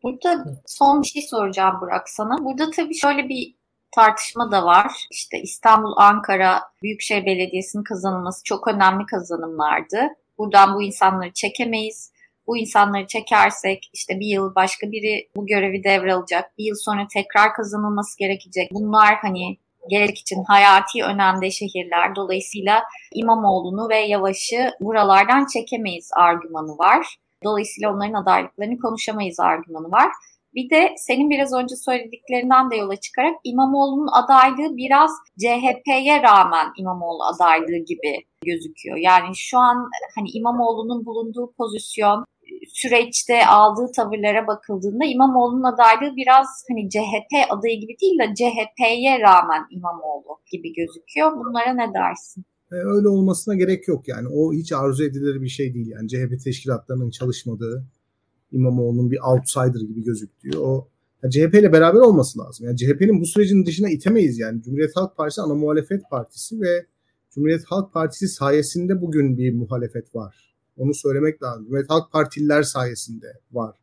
A: Burada son bir şey soracağım Burak sana. Burada tabii şöyle bir tartışma da var. İşte İstanbul, Ankara Büyükşehir Belediyesi'nin kazanılması çok önemli kazanımlardı. Buradan bu insanları çekemeyiz. Bu insanları çekersek işte bir yıl başka biri bu görevi devralacak. Bir yıl sonra tekrar kazanılması gerekecek. Bunlar hani gelecek için hayati önemde şehirler. Dolayısıyla İmamoğlu'nu ve Yavaş'ı buralardan çekemeyiz argümanı var. Dolayısıyla onların adaylıklarını konuşamayız argümanı var. Bir de senin biraz önce söylediklerinden de yola çıkarak İmamoğlu'nun adaylığı biraz CHP'ye rağmen İmamoğlu adaylığı gibi gözüküyor. Yani şu an hani İmamoğlu'nun bulunduğu pozisyon süreçte aldığı tavırlara bakıldığında İmamoğlu'nun adaylığı biraz hani CHP adayı gibi değil de CHP'ye rağmen İmamoğlu gibi gözüküyor. Bunlara ne dersin?
B: E, öyle olmasına gerek yok yani. O hiç arzu edilir bir şey değil yani. CHP teşkilatlarının çalışmadığı İmamoğlu'nun bir outsider gibi gözüktüğü o yani CHP ile beraber olması lazım. Yani CHP'nin bu sürecin dışına itemeyiz yani. Cumhuriyet Halk Partisi ana muhalefet partisi ve Cumhuriyet Halk Partisi sayesinde bugün bir muhalefet var. Onu söylemek lazım. Cumhuriyet Halk Partililer sayesinde var.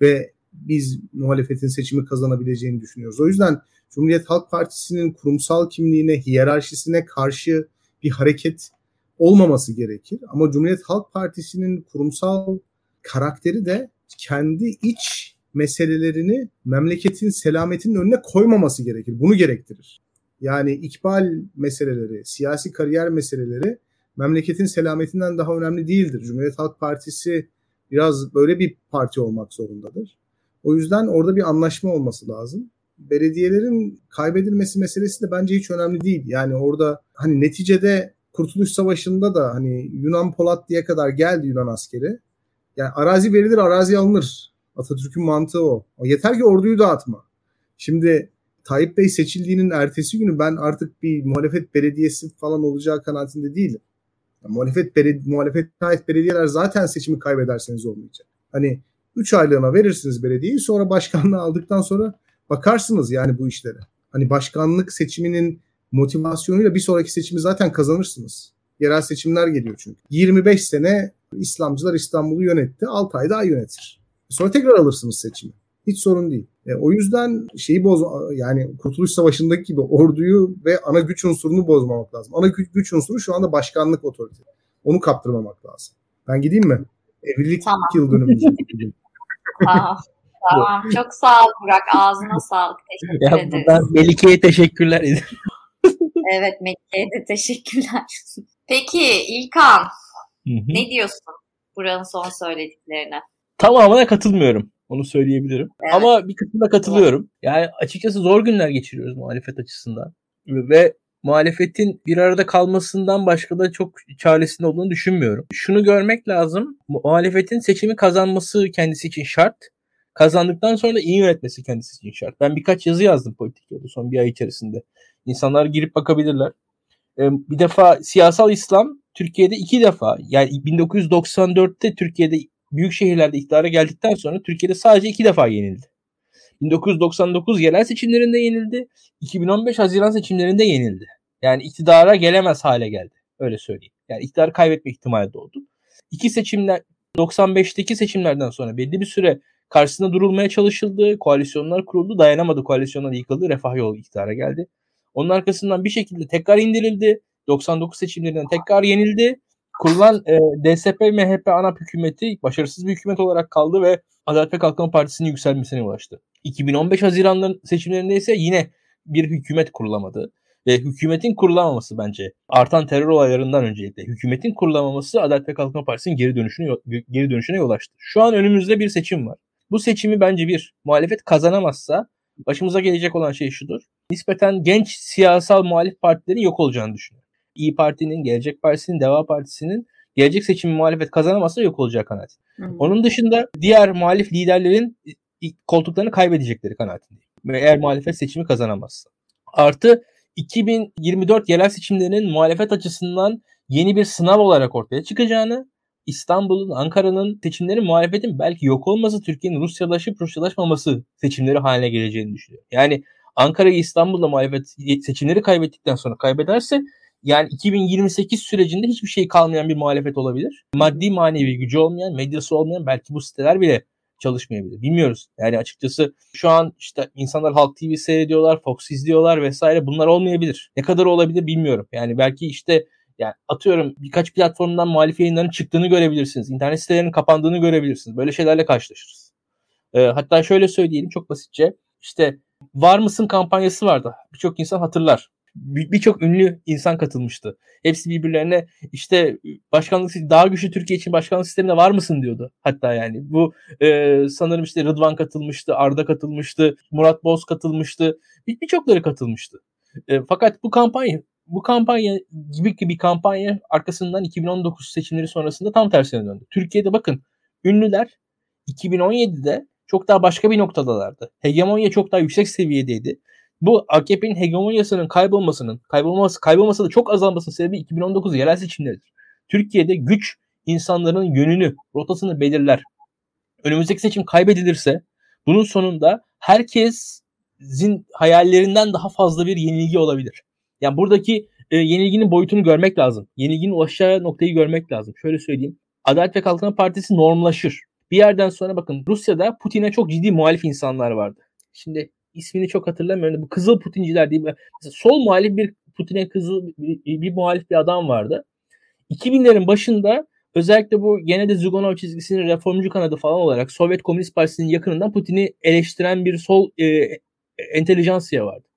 B: Ve biz muhalefetin seçimi kazanabileceğini düşünüyoruz. O yüzden Cumhuriyet Halk Partisi'nin kurumsal kimliğine, hiyerarşisine karşı bir hareket olmaması gerekir. Ama Cumhuriyet Halk Partisi'nin kurumsal karakteri de kendi iç meselelerini memleketin selametinin önüne koymaması gerekir. Bunu gerektirir. Yani ikbal meseleleri, siyasi kariyer meseleleri memleketin selametinden daha önemli değildir. Cumhuriyet Halk Partisi biraz böyle bir parti olmak zorundadır. O yüzden orada bir anlaşma olması lazım belediyelerin kaybedilmesi meselesi de bence hiç önemli değil. Yani orada hani neticede Kurtuluş Savaşı'nda da hani Yunan Polat diye kadar geldi Yunan askeri. Yani arazi verilir, arazi alınır. Atatürk'ün mantığı o. yeter ki orduyu dağıtma. Şimdi Tayyip Bey seçildiğinin ertesi günü ben artık bir muhalefet belediyesi falan olacağı kanaatinde değilim. Yani muhalefet, beledi muhalefet ait belediyeler zaten seçimi kaybederseniz olmayacak. Hani 3 aylığına verirsiniz belediyeyi sonra başkanlığı aldıktan sonra bakarsınız yani bu işlere. Hani başkanlık seçiminin motivasyonuyla bir sonraki seçimi zaten kazanırsınız. Yerel seçimler geliyor çünkü. 25 sene İslamcılar İstanbul'u yönetti. 6 ay daha yönetir. Sonra tekrar alırsınız seçimi. Hiç sorun değil. E, o yüzden şeyi boz yani Kurtuluş Savaşı'ndaki gibi orduyu ve ana güç unsurunu bozmamak lazım. Ana güç, güç unsuru şu anda başkanlık otorite. Onu kaptırmamak lazım. Ben gideyim mi? Evlilik tamam. yıl dönümümüz.
A: Tamam. Çok sağ ol Burak. Ağzına sağlık. Teşekkür ya, ederiz.
C: Ben Melike'ye teşekkürler ederim.
A: evet Melike'ye de teşekkürler. Peki İlkan Hı-hı. ne diyorsun buranın son söylediklerine?
C: Tamamına katılmıyorum. Onu söyleyebilirim. Ama bir kısmına katılıyorum. Yani açıkçası zor günler geçiriyoruz muhalefet açısından. Ve muhalefetin bir arada kalmasından başka da çok çaresinde olduğunu düşünmüyorum. Şunu görmek lazım. Muhalefetin seçimi kazanması kendisi için şart. Kazandıktan sonra da iyi yönetmesi kendisi için şart. Ben birkaç yazı yazdım politik yolda son bir ay içerisinde. İnsanlar girip bakabilirler. Ee, bir defa siyasal İslam Türkiye'de iki defa yani 1994'te Türkiye'de büyük şehirlerde iktidara geldikten sonra Türkiye'de sadece iki defa yenildi. 1999 yerel seçimlerinde yenildi. 2015 Haziran seçimlerinde yenildi. Yani iktidara gelemez hale geldi. Öyle söyleyeyim. Yani iktidarı kaybetme ihtimali doğdu. İki seçimler 95'teki seçimlerden sonra belli bir süre karşısında durulmaya çalışıldı. Koalisyonlar kuruldu. Dayanamadı koalisyonlar yıkıldı. Refah yolu iktidara geldi. Onun arkasından bir şekilde tekrar indirildi. 99 seçimlerinden tekrar yenildi. Kurulan e, DSP MHP ana hükümeti başarısız bir hükümet olarak kaldı ve Adalet ve Kalkınma Partisi'nin yükselmesine ulaştı. 2015 Haziran seçimlerinde ise yine bir hükümet kurulamadı. Ve hükümetin kurulamaması bence artan terör olaylarından öncelikle hükümetin kurulamaması Adalet ve Kalkınma Partisi'nin geri dönüşüne geri dönüşüne yol açtı. Şu an önümüzde bir seçim var Bu seçimi bence bir muhalefet kazanamazsa başımıza gelecek olan şey şudur. Nispeten genç siyasal muhalif partilerin yok olacağını düşünüyorum. İyi Parti'nin, Gelecek Partisi'nin, Deva Partisi'nin gelecek seçimi muhalefet kazanamazsa yok olacak kanaat. Onun dışında diğer muhalif liderlerin koltuklarını kaybedecekleri kanaatindeyim. Eğer muhalefet seçimi kazanamazsa. Artı 2024 yerel seçimlerinin muhalefet açısından yeni bir sınav olarak ortaya çıkacağını, İstanbul'un, Ankara'nın seçimlerin muhalefetin belki yok olması, Türkiye'nin Rusyalaşıp Rusyalaşmaması seçimleri haline geleceğini düşünüyorum. Yani Ankara'yı İstanbul'da muhalefet seçimleri kaybettikten sonra kaybederse yani 2028 sürecinde hiçbir şey kalmayan bir muhalefet olabilir. Maddi manevi gücü olmayan, medyası olmayan belki bu siteler bile çalışmayabilir. Bilmiyoruz. Yani açıkçası şu an işte insanlar Halk TV seyrediyorlar, Fox izliyorlar vesaire. Bunlar olmayabilir. Ne kadar olabilir bilmiyorum. Yani belki işte yani atıyorum birkaç platformdan muhalif yayınların çıktığını görebilirsiniz. İnternet sitelerinin kapandığını görebilirsiniz. Böyle şeylerle karşılaşırız. Ee, hatta şöyle söyleyelim çok basitçe. İşte var mısın kampanyası vardı. Birçok insan hatırlar birçok ünlü insan katılmıştı. Hepsi birbirlerine işte başkanlık daha güçlü Türkiye için başkanlık sisteminde var mısın diyordu. Hatta yani bu e, sanırım işte Rıdvan katılmıştı, Arda katılmıştı, Murat Boz katılmıştı. Bir, birçokları katılmıştı. E, fakat bu kampanya bu kampanya gibi bir kampanya arkasından 2019 seçimleri sonrasında tam tersine döndü. Türkiye'de bakın ünlüler 2017'de çok daha başka bir noktadalardı. Hegemonya çok daha yüksek seviyedeydi bu AKP'nin hegemonyasının kaybolmasının, kaybolması, kaybolması da çok azalmasının sebebi 2019 yerel seçimleridir. Türkiye'de güç insanların yönünü, rotasını belirler. Önümüzdeki seçim kaybedilirse bunun sonunda herkesin hayallerinden daha fazla bir yenilgi olabilir. Yani buradaki e, yenilginin boyutunu görmek lazım. Yenilginin ulaşacağı noktayı görmek lazım. Şöyle söyleyeyim. Adalet ve Kalkınma Partisi normlaşır. Bir yerden sonra bakın Rusya'da Putin'e çok ciddi muhalif insanlar vardı. Şimdi ismini çok hatırlamıyorum. Bu Kızıl Putinciler diye mesela sol muhalif bir Putin'e kızıl bir, bir muhalif bir adam vardı. 2000'lerin başında özellikle bu gene de Zyuganov çizgisinin reformcu kanadı falan olarak Sovyet Komünist Partisi'nin yakınından Putin'i eleştiren bir sol e, entelijansiya vardı.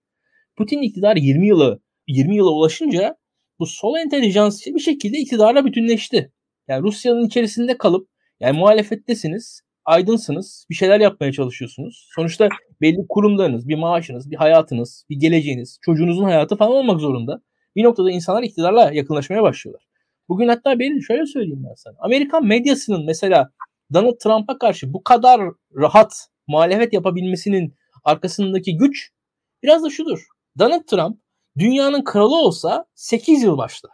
C: Putin iktidar 20 yılı 20 yıla ulaşınca bu sol entelijansiya bir şekilde iktidara bütünleşti. Yani Rusya'nın içerisinde kalıp yani muhalefettesiniz aydınsınız. Bir şeyler yapmaya çalışıyorsunuz. Sonuçta belli kurumlarınız, bir maaşınız, bir hayatınız, bir geleceğiniz, çocuğunuzun hayatı falan olmak zorunda. Bir noktada insanlar iktidarla yakınlaşmaya başlıyorlar. Bugün hatta belli şöyle söyleyeyim ben sana. Amerikan medyasının mesela Donald Trump'a karşı bu kadar rahat muhalefet yapabilmesinin arkasındaki güç biraz da şudur. Donald Trump dünyanın kralı olsa 8 yıl başta.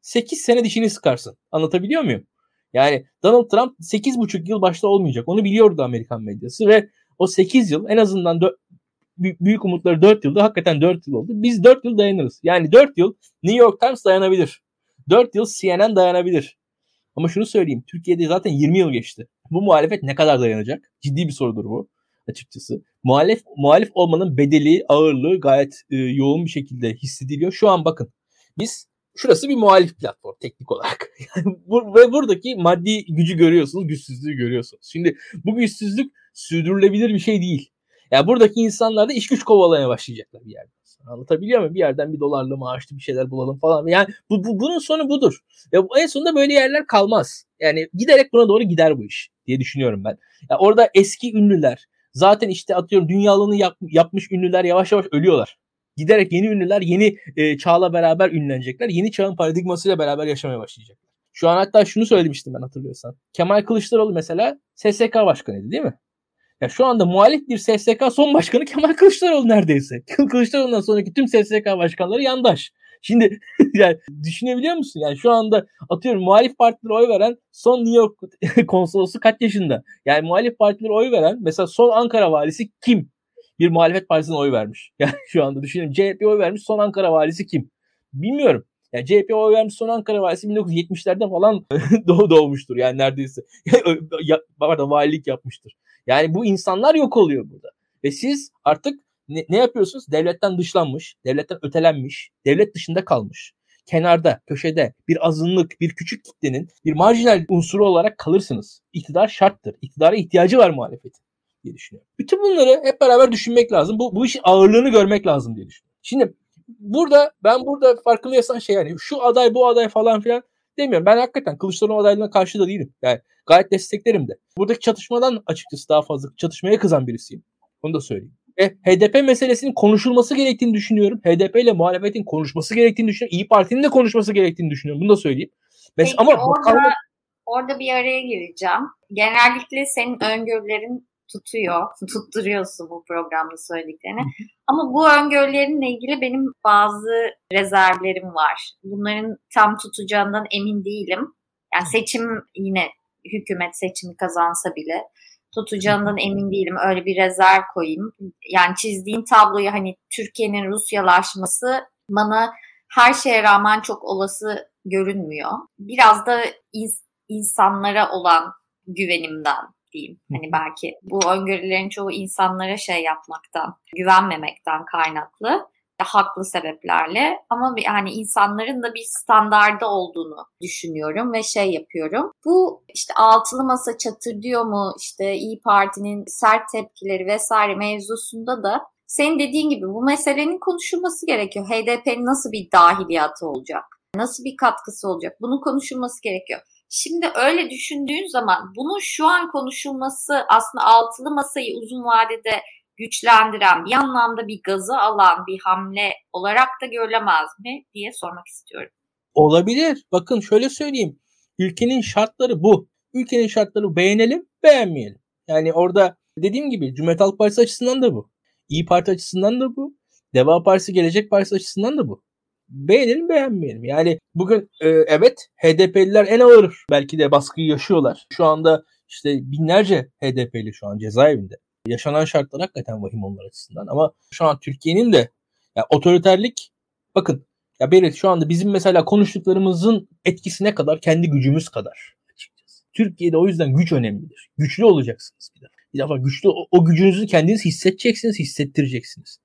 C: 8 sene dişini sıkarsın. Anlatabiliyor muyum? Yani Donald Trump 8,5 yıl başta olmayacak. Onu biliyordu Amerikan medyası ve o 8 yıl en azından 4, büyük umutları 4 yılda hakikaten 4 yıl oldu. Biz 4 yıl dayanırız. Yani 4 yıl New York Times dayanabilir. 4 yıl CNN dayanabilir. Ama şunu söyleyeyim. Türkiye'de zaten 20 yıl geçti. Bu muhalefet ne kadar dayanacak? Ciddi bir sorudur bu açıkçası. Muhalif muhalif olmanın bedeli, ağırlığı gayet e, yoğun bir şekilde hissediliyor. Şu an bakın biz şurası bir muhalif platform teknik olarak. Yani bu, ve buradaki maddi gücü görüyorsunuz, güçsüzlüğü görüyorsunuz. Şimdi bu güçsüzlük sürdürülebilir bir şey değil. Yani buradaki insanlar da iş güç kovalamaya başlayacaklar bir yerden. Anlatabiliyor muyum? Bir yerden bir dolarlı maaşlı bir şeyler bulalım falan. Yani bu, bu bunun sonu budur. Ya en sonunda böyle yerler kalmaz. Yani giderek buna doğru gider bu iş diye düşünüyorum ben. Ya orada eski ünlüler zaten işte atıyorum dünyalığını yap, yapmış ünlüler yavaş yavaş ölüyorlar giderek yeni ünlüler yeni e, çağla beraber ünlenecekler. Yeni çağın paradigmasıyla beraber yaşamaya başlayacaklar. Şu an hatta şunu söylemiştim ben hatırlıyorsan. Kemal Kılıçdaroğlu mesela SSK başkanıydı değil mi? Ya şu anda muhalif bir SSK son başkanı Kemal Kılıçdaroğlu neredeyse. Kılıçdaroğlu'ndan sonraki tüm SSK başkanları yandaş. Şimdi yani düşünebiliyor musun? Yani şu anda atıyorum muhalif partilere oy veren son New York konsolosu kaç yaşında? Yani muhalif partilere oy veren mesela son Ankara valisi kim? Bir muhalefet partisine oy vermiş. Yani şu anda düşünelim CHP oy vermiş son Ankara valisi kim? Bilmiyorum. Yani CHP oy vermiş son Ankara valisi 1970'lerde falan doğ doğmuştur yani neredeyse. Pardon valilik yapmıştır. Yani bu insanlar yok oluyor burada. Ve siz artık ne, ne yapıyorsunuz? Devletten dışlanmış, devletten ötelenmiş, devlet dışında kalmış. Kenarda, köşede bir azınlık, bir küçük kitlenin bir marjinal unsuru olarak kalırsınız. İktidar şarttır. İktidara ihtiyacı var muhalefetin diye düşünüyorum. Bütün bunları hep beraber düşünmek lazım. Bu, bu işin ağırlığını görmek lazım diye düşünüyorum. Şimdi burada ben burada farkındaysan şey yani şu aday bu aday falan filan demiyorum. Ben hakikaten Kılıçdaroğlu adaylığına karşı da değilim. Yani gayet desteklerim de. Buradaki çatışmadan açıkçası daha fazla çatışmaya kızan birisiyim. Onu da söyleyeyim. E, HDP meselesinin konuşulması gerektiğini düşünüyorum. HDP ile muhalefetin konuşması gerektiğini düşünüyorum. İyi Parti'nin de konuşması gerektiğini düşünüyorum. Bunu da söyleyeyim.
A: Peki, ama orada, bakalım... orada bir araya gireceğim. Genellikle senin öngörülerin tutuyor, tutturuyorsun bu programda söylediklerini. Ama bu öngörülerinle ilgili benim bazı rezervlerim var. Bunların tam tutacağından emin değilim. Yani seçim yine hükümet seçimi kazansa bile tutacağından emin değilim. Öyle bir rezerv koyayım. Yani çizdiğin tabloyu hani Türkiye'nin Rusyalaşması bana her şeye rağmen çok olası görünmüyor. Biraz da ins- insanlara olan güvenimden diyeyim. Hani belki bu öngörülerin çoğu insanlara şey yapmaktan, güvenmemekten kaynaklı haklı sebeplerle ama yani insanların da bir standardı olduğunu düşünüyorum ve şey yapıyorum. Bu işte altılı masa çatır diyor mu işte İyi Parti'nin sert tepkileri vesaire mevzusunda da senin dediğin gibi bu meselenin konuşulması gerekiyor. HDP'nin nasıl bir dahiliyatı olacak? Nasıl bir katkısı olacak? Bunun konuşulması gerekiyor. Şimdi öyle düşündüğün zaman bunun şu an konuşulması aslında altılı masayı uzun vadede güçlendiren, bir anlamda bir gazı alan bir hamle olarak da görülemez mi diye sormak istiyorum.
C: Olabilir. Bakın şöyle söyleyeyim. Ülkenin şartları bu. Ülkenin şartları beğenelim, beğenmeyelim. Yani orada dediğim gibi Cumhuriyet Halk Partisi açısından da bu. İyi Parti açısından da bu. Deva Partisi, Gelecek Partisi açısından da bu. Beğenelim beğenmeyelim. Yani bugün e, evet HDP'liler en ağır belki de baskıyı yaşıyorlar. Şu anda işte binlerce HDP'li şu an cezaevinde yaşanan şartlar hakikaten vahim onlar açısından. Ama şu an Türkiye'nin de ya otoriterlik bakın ya Berit şu anda bizim mesela konuştuklarımızın etkisine kadar kendi gücümüz kadar. Türkiye'de o yüzden güç önemlidir. Güçlü olacaksınız bir defa. Bir defa güçlü o, o gücünüzü kendiniz hissedeceksiniz, hissettireceksiniz.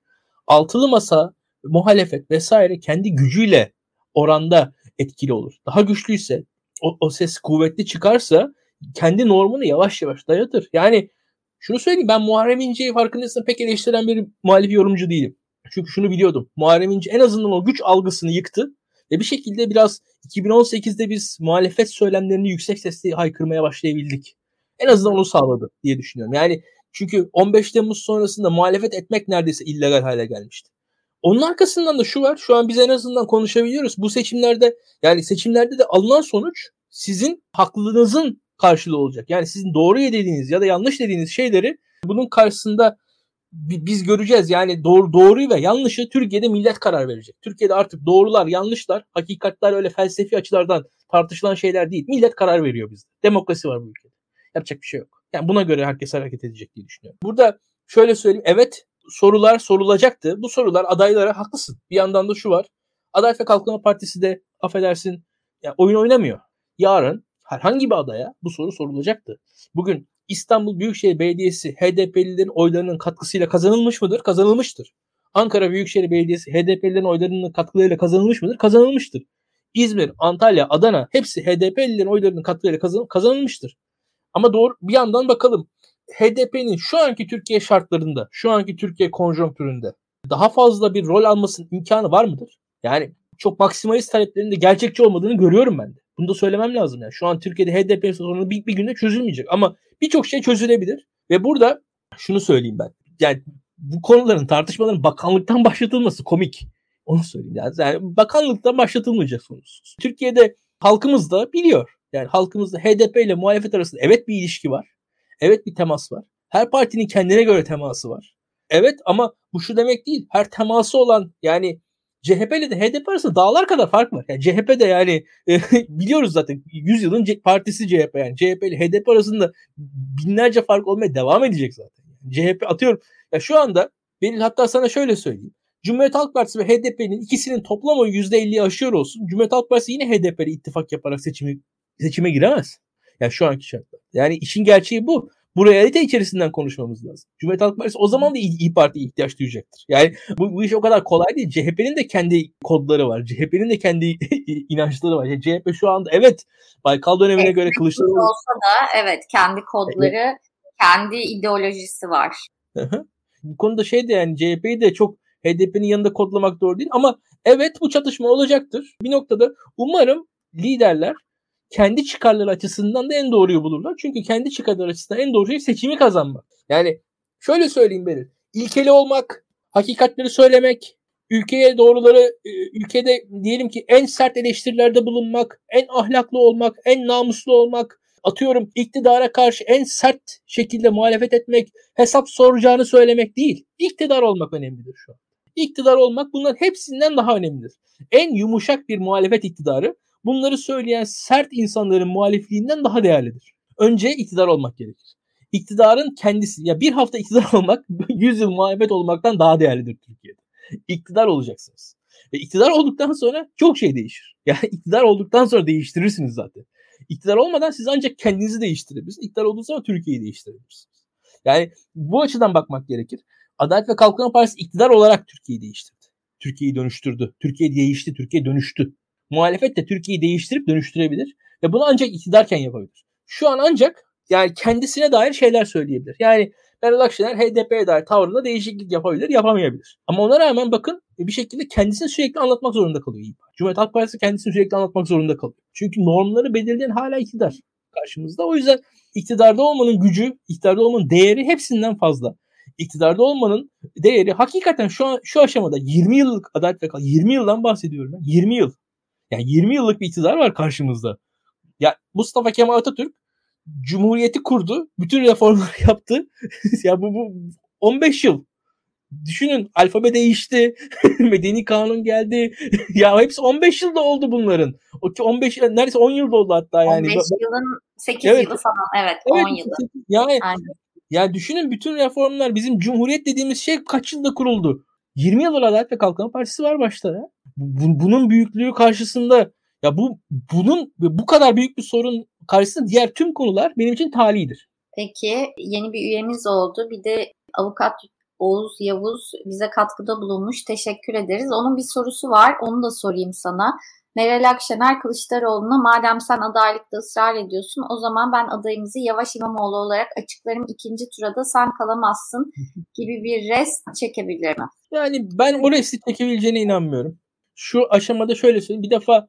C: Altılı masa, muhalefet vesaire kendi gücüyle oranda etkili olur. Daha güçlüyse o, o ses kuvvetli çıkarsa kendi normunu yavaş yavaş dayatır. Yani şunu söyleyeyim ben Muharrem İnce'yi farkındaysan pek eleştiren bir muhalif yorumcu değilim. Çünkü şunu biliyordum. Muharrem İnce en azından o güç algısını yıktı. Ve bir şekilde biraz 2018'de biz muhalefet söylemlerini yüksek sesle haykırmaya başlayabildik. En azından onu sağladı diye düşünüyorum. Yani çünkü 15 Temmuz sonrasında muhalefet etmek neredeyse illegal hale gelmişti. Onun arkasından da şu var. Şu an biz en azından konuşabiliyoruz. Bu seçimlerde yani seçimlerde de alınan sonuç sizin haklılığınızın karşılığı olacak. Yani sizin doğru dediğiniz ya da yanlış dediğiniz şeyleri bunun karşısında biz göreceğiz. Yani doğru, doğruyu ve yanlışı Türkiye'de millet karar verecek. Türkiye'de artık doğrular, yanlışlar, hakikatler öyle felsefi açılardan tartışılan şeyler değil. Millet karar veriyor bizde. Demokrasi var bu ülkede. Yapacak bir şey yok. Yani buna göre herkes hareket edecek diye düşünüyorum. Burada şöyle söyleyeyim. Evet sorular sorulacaktı. Bu sorular adaylara haklısın. Bir yandan da şu var. Adalet ve Kalkınma Partisi de affedersin yani oyun oynamıyor. Yarın herhangi bir adaya bu soru sorulacaktı. Bugün İstanbul Büyükşehir Belediyesi HDP'lilerin oylarının katkısıyla kazanılmış mıdır? Kazanılmıştır. Ankara Büyükşehir Belediyesi HDP'lilerin oylarının katkılarıyla kazanılmış mıdır? Kazanılmıştır. İzmir, Antalya, Adana hepsi HDP'lilerin oylarının katkılarıyla kazan kazanılmıştır. Ama doğru bir yandan bakalım. HDP'nin şu anki Türkiye şartlarında, şu anki Türkiye konjonktüründe daha fazla bir rol almasının imkanı var mıdır? Yani çok maksimalist taleplerin de gerçekçi olmadığını görüyorum ben de. Bunu da söylemem lazım yani. Şu an Türkiye'de HDP sorunu bir, bir günde çözülmeyecek ama birçok şey çözülebilir. Ve burada şunu söyleyeyim ben. Yani bu konuların tartışmaların bakanlıktan başlatılması komik. Onu söyleyeyim yani. yani bakanlıktan başlatılmayacak sonuçsuz. Türkiye'de halkımız da biliyor. Yani halkımızda HDP ile muhalefet arasında evet bir ilişki var. Evet bir temas var. Her partinin kendine göre teması var. Evet ama bu şu demek değil. Her teması olan yani CHP ile de HDP arasında dağlar kadar fark var. Yani CHP de yani e, biliyoruz zaten 100 yılın partisi CHP yani. CHP ile HDP arasında binlerce fark olmaya devam edecek zaten. CHP atıyorum. Ya şu anda benim hatta sana şöyle söyleyeyim. Cumhuriyet Halk Partisi ve HDP'nin ikisinin toplam oyu %50'yi aşıyor olsun. Cumhuriyet Halk Partisi yine HDP ile ittifak yaparak seçimi, seçime giremez. Yani şu anki şartlar. Yani işin gerçeği bu bu realite içerisinden konuşmamız lazım. Cumhuriyet Halk Partisi o zaman da İyi, Parti'ye ihtiyaç duyacaktır. Yani bu, bu iş o kadar kolay değil. CHP'nin de kendi kodları var. CHP'nin de kendi inançları var. Yani CHP şu anda evet Baykal dönemine evet, göre Kılıçdaroğlu
A: olsa da evet kendi kodları, evet. kendi ideolojisi var.
C: bu konuda şey de yani CHP'yi de çok HDP'nin yanında kodlamak doğru değil ama evet bu çatışma olacaktır. Bir noktada umarım liderler kendi çıkarları açısından da en doğruyu bulurlar. Çünkü kendi çıkarları açısından en doğru şey seçimi kazanmak. Yani şöyle söyleyeyim benim. İlkeli olmak, hakikatleri söylemek, ülkeye doğruları, e, ülkede diyelim ki en sert eleştirilerde bulunmak, en ahlaklı olmak, en namuslu olmak, atıyorum iktidara karşı en sert şekilde muhalefet etmek, hesap soracağını söylemek değil. İktidar olmak önemlidir şu an. İktidar olmak bunların hepsinden daha önemlidir. En yumuşak bir muhalefet iktidarı bunları söyleyen sert insanların muhalifliğinden daha değerlidir. Önce iktidar olmak gerekir. İktidarın kendisi ya bir hafta iktidar olmak 100 yıl muhalefet olmaktan daha değerlidir Türkiye'de. İktidar olacaksınız. Ve iktidar olduktan sonra çok şey değişir. Yani iktidar olduktan sonra değiştirirsiniz zaten. İktidar olmadan siz ancak kendinizi değiştirebilirsiniz. İktidar olduğunuz zaman Türkiye'yi değiştirebilirsiniz. Yani bu açıdan bakmak gerekir. Adalet ve Kalkınma Partisi iktidar olarak Türkiye'yi değiştirdi. Türkiye'yi dönüştürdü. Türkiye değişti, Türkiye dönüştü. Muhalefet de Türkiye'yi değiştirip dönüştürebilir. Ve bunu ancak iktidarken yapabilir. Şu an ancak yani kendisine dair şeyler söyleyebilir. Yani Meral Akşener HDP'ye dair tavrında değişiklik yapabilir, yapamayabilir. Ama ona rağmen bakın bir şekilde kendisini sürekli anlatmak zorunda kalıyor İYİ Cumhuriyet Halk Partisi kendisini sürekli anlatmak zorunda kalıyor. Çünkü normları belirleyen hala iktidar karşımızda. O yüzden iktidarda olmanın gücü, iktidarda olmanın değeri hepsinden fazla. İktidarda olmanın değeri hakikaten şu an şu aşamada 20 yıllık adalet ve 20 yıldan bahsediyorum ben. 20 yıl. Yani 20 yıllık bir iktidar var karşımızda. Ya Mustafa Kemal Atatürk Cumhuriyeti kurdu. Bütün reformları yaptı. ya bu, bu 15 yıl. Düşünün alfabe değişti. Medeni kanun geldi. ya hepsi 15 yılda oldu bunların. O 15 neredeyse 10 yılda oldu hatta yani.
A: 15 yılın 8 evet. yılı falan. Evet, evet 10 yılı.
C: Yani ya düşünün bütün reformlar bizim cumhuriyet dediğimiz şey kaç yılda kuruldu? 20 yıldır Adalet ve Kalkınma Partisi var başta ya. Bunun büyüklüğü karşısında ya bu bunun bu kadar büyük bir sorun karşısında diğer tüm konular benim için talidir.
A: Peki yeni bir üyemiz oldu. Bir de avukat Oğuz Yavuz bize katkıda bulunmuş. Teşekkür ederiz. Onun bir sorusu var. Onu da sorayım sana. Meral Akşener Kılıçdaroğlu'na madem sen adaylıkta ısrar ediyorsun o zaman ben adayımızı Yavaş İmamoğlu olarak açıklarım ikinci turada sen kalamazsın gibi bir rest çekebilir mi?
C: Yani ben o resti çekebileceğine inanmıyorum. Şu aşamada şöyle söyleyeyim. Bir defa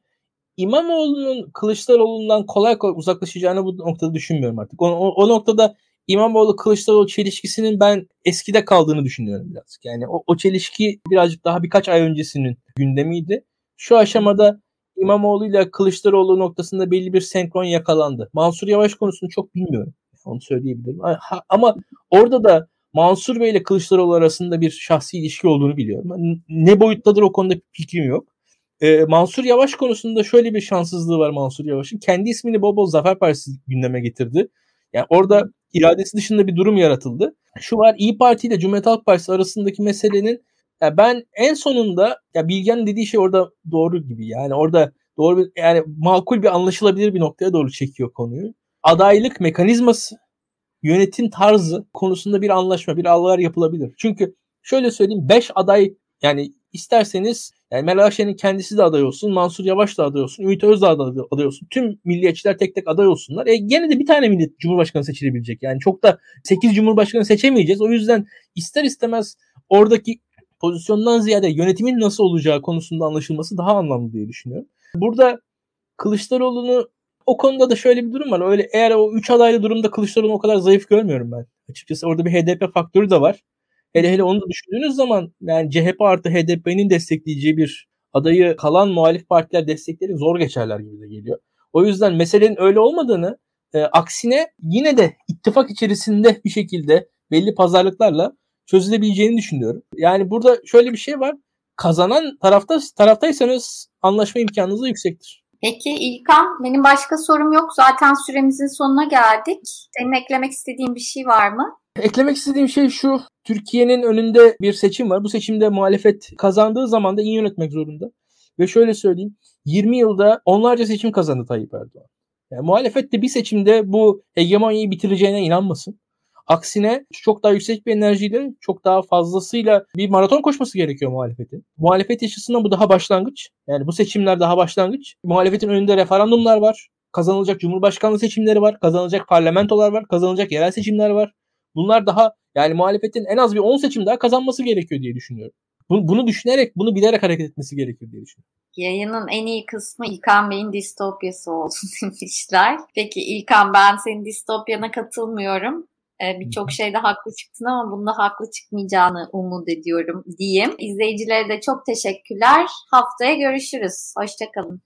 C: İmamoğlu'nun Kılıçdaroğlu'ndan kolay kolay uzaklaşacağını bu noktada düşünmüyorum artık. O, o, o noktada İmamoğlu Kılıçdaroğlu çelişkisinin ben eskide kaldığını düşünüyorum birazcık. Yani o, o çelişki birazcık daha birkaç ay öncesinin gündemiydi. Şu aşamada İmamoğlu ile Kılıçdaroğlu noktasında belli bir senkron yakalandı. Mansur Yavaş konusunu çok bilmiyorum. Onu söyleyebilirim. Ama orada da Mansur Bey ile Kılıçdaroğlu arasında bir şahsi ilişki olduğunu biliyorum. Ne boyuttadır o konuda fikrim yok. Ee, Mansur Yavaş konusunda şöyle bir şanssızlığı var Mansur Yavaş'ın. Kendi ismini bol bol Zafer Partisi gündeme getirdi. Yani orada iradesi dışında bir durum yaratıldı. Şu var İyi Parti ile Cumhuriyet Halk Partisi arasındaki meselenin ya ben en sonunda ya Bilge'nin dediği şey orada doğru gibi. Yani orada doğru bir yani makul bir anlaşılabilir bir noktaya doğru çekiyor konuyu. Adaylık mekanizması, yönetim tarzı konusunda bir anlaşma, bir algılar yapılabilir. Çünkü şöyle söyleyeyim 5 aday yani isterseniz yani Meral Akşener'in kendisi de aday olsun, Mansur Yavaş da aday olsun, Ümit Özdağ da aday olsun. Tüm milliyetçiler tek tek aday olsunlar. E gene de bir tane millet cumhurbaşkanı seçilebilecek. Yani çok da 8 cumhurbaşkanı seçemeyeceğiz. O yüzden ister istemez oradaki pozisyondan ziyade yönetimin nasıl olacağı konusunda anlaşılması daha anlamlı diye düşünüyorum. Burada Kılıçdaroğlu'nu o konuda da şöyle bir durum var. Öyle eğer o 3 adaylı durumda Kılıçdaroğlu'nu o kadar zayıf görmüyorum ben. Açıkçası orada bir HDP faktörü de var. Hele hele onu da düşündüğünüz zaman yani CHP artı HDP'nin destekleyeceği bir adayı kalan muhalif partiler destekleri zor geçerler gibi de geliyor. O yüzden meselenin öyle olmadığını e, aksine yine de ittifak içerisinde bir şekilde belli pazarlıklarla çözülebileceğini düşünüyorum. Yani burada şöyle bir şey var. Kazanan tarafta taraftaysanız anlaşma imkanınız da yüksektir.
A: Peki İlkan, benim başka sorum yok. Zaten süremizin sonuna geldik. Senin eklemek istediğin bir şey var mı?
C: Eklemek istediğim şey şu. Türkiye'nin önünde bir seçim var. Bu seçimde muhalefet kazandığı zaman da iyi yönetmek zorunda. Ve şöyle söyleyeyim. 20 yılda onlarca seçim kazandı Tayyip Erdoğan. Yani muhalefet de bir seçimde bu hegemonyayı bitireceğine inanmasın. Aksine çok daha yüksek bir enerjiyle, çok daha fazlasıyla bir maraton koşması gerekiyor muhalefetin. Muhalefet açısından bu daha başlangıç. Yani bu seçimler daha başlangıç. Muhalefetin önünde referandumlar var. Kazanılacak cumhurbaşkanlığı seçimleri var. Kazanılacak parlamentolar var. Kazanılacak yerel seçimler var. Bunlar daha yani muhalefetin en az bir 10 seçim daha kazanması gerekiyor diye düşünüyorum. bunu, düşünerek, bunu bilerek hareket etmesi gerekir diye düşünüyorum.
A: Yayının en iyi kısmı İlkan Bey'in distopyası olsun demişler. Peki İlkan ben senin distopyana katılmıyorum. Ee, Birçok şeyde haklı çıktın ama bunda haklı çıkmayacağını umut ediyorum diyeyim. İzleyicilere de çok teşekkürler. Haftaya görüşürüz. Hoşçakalın.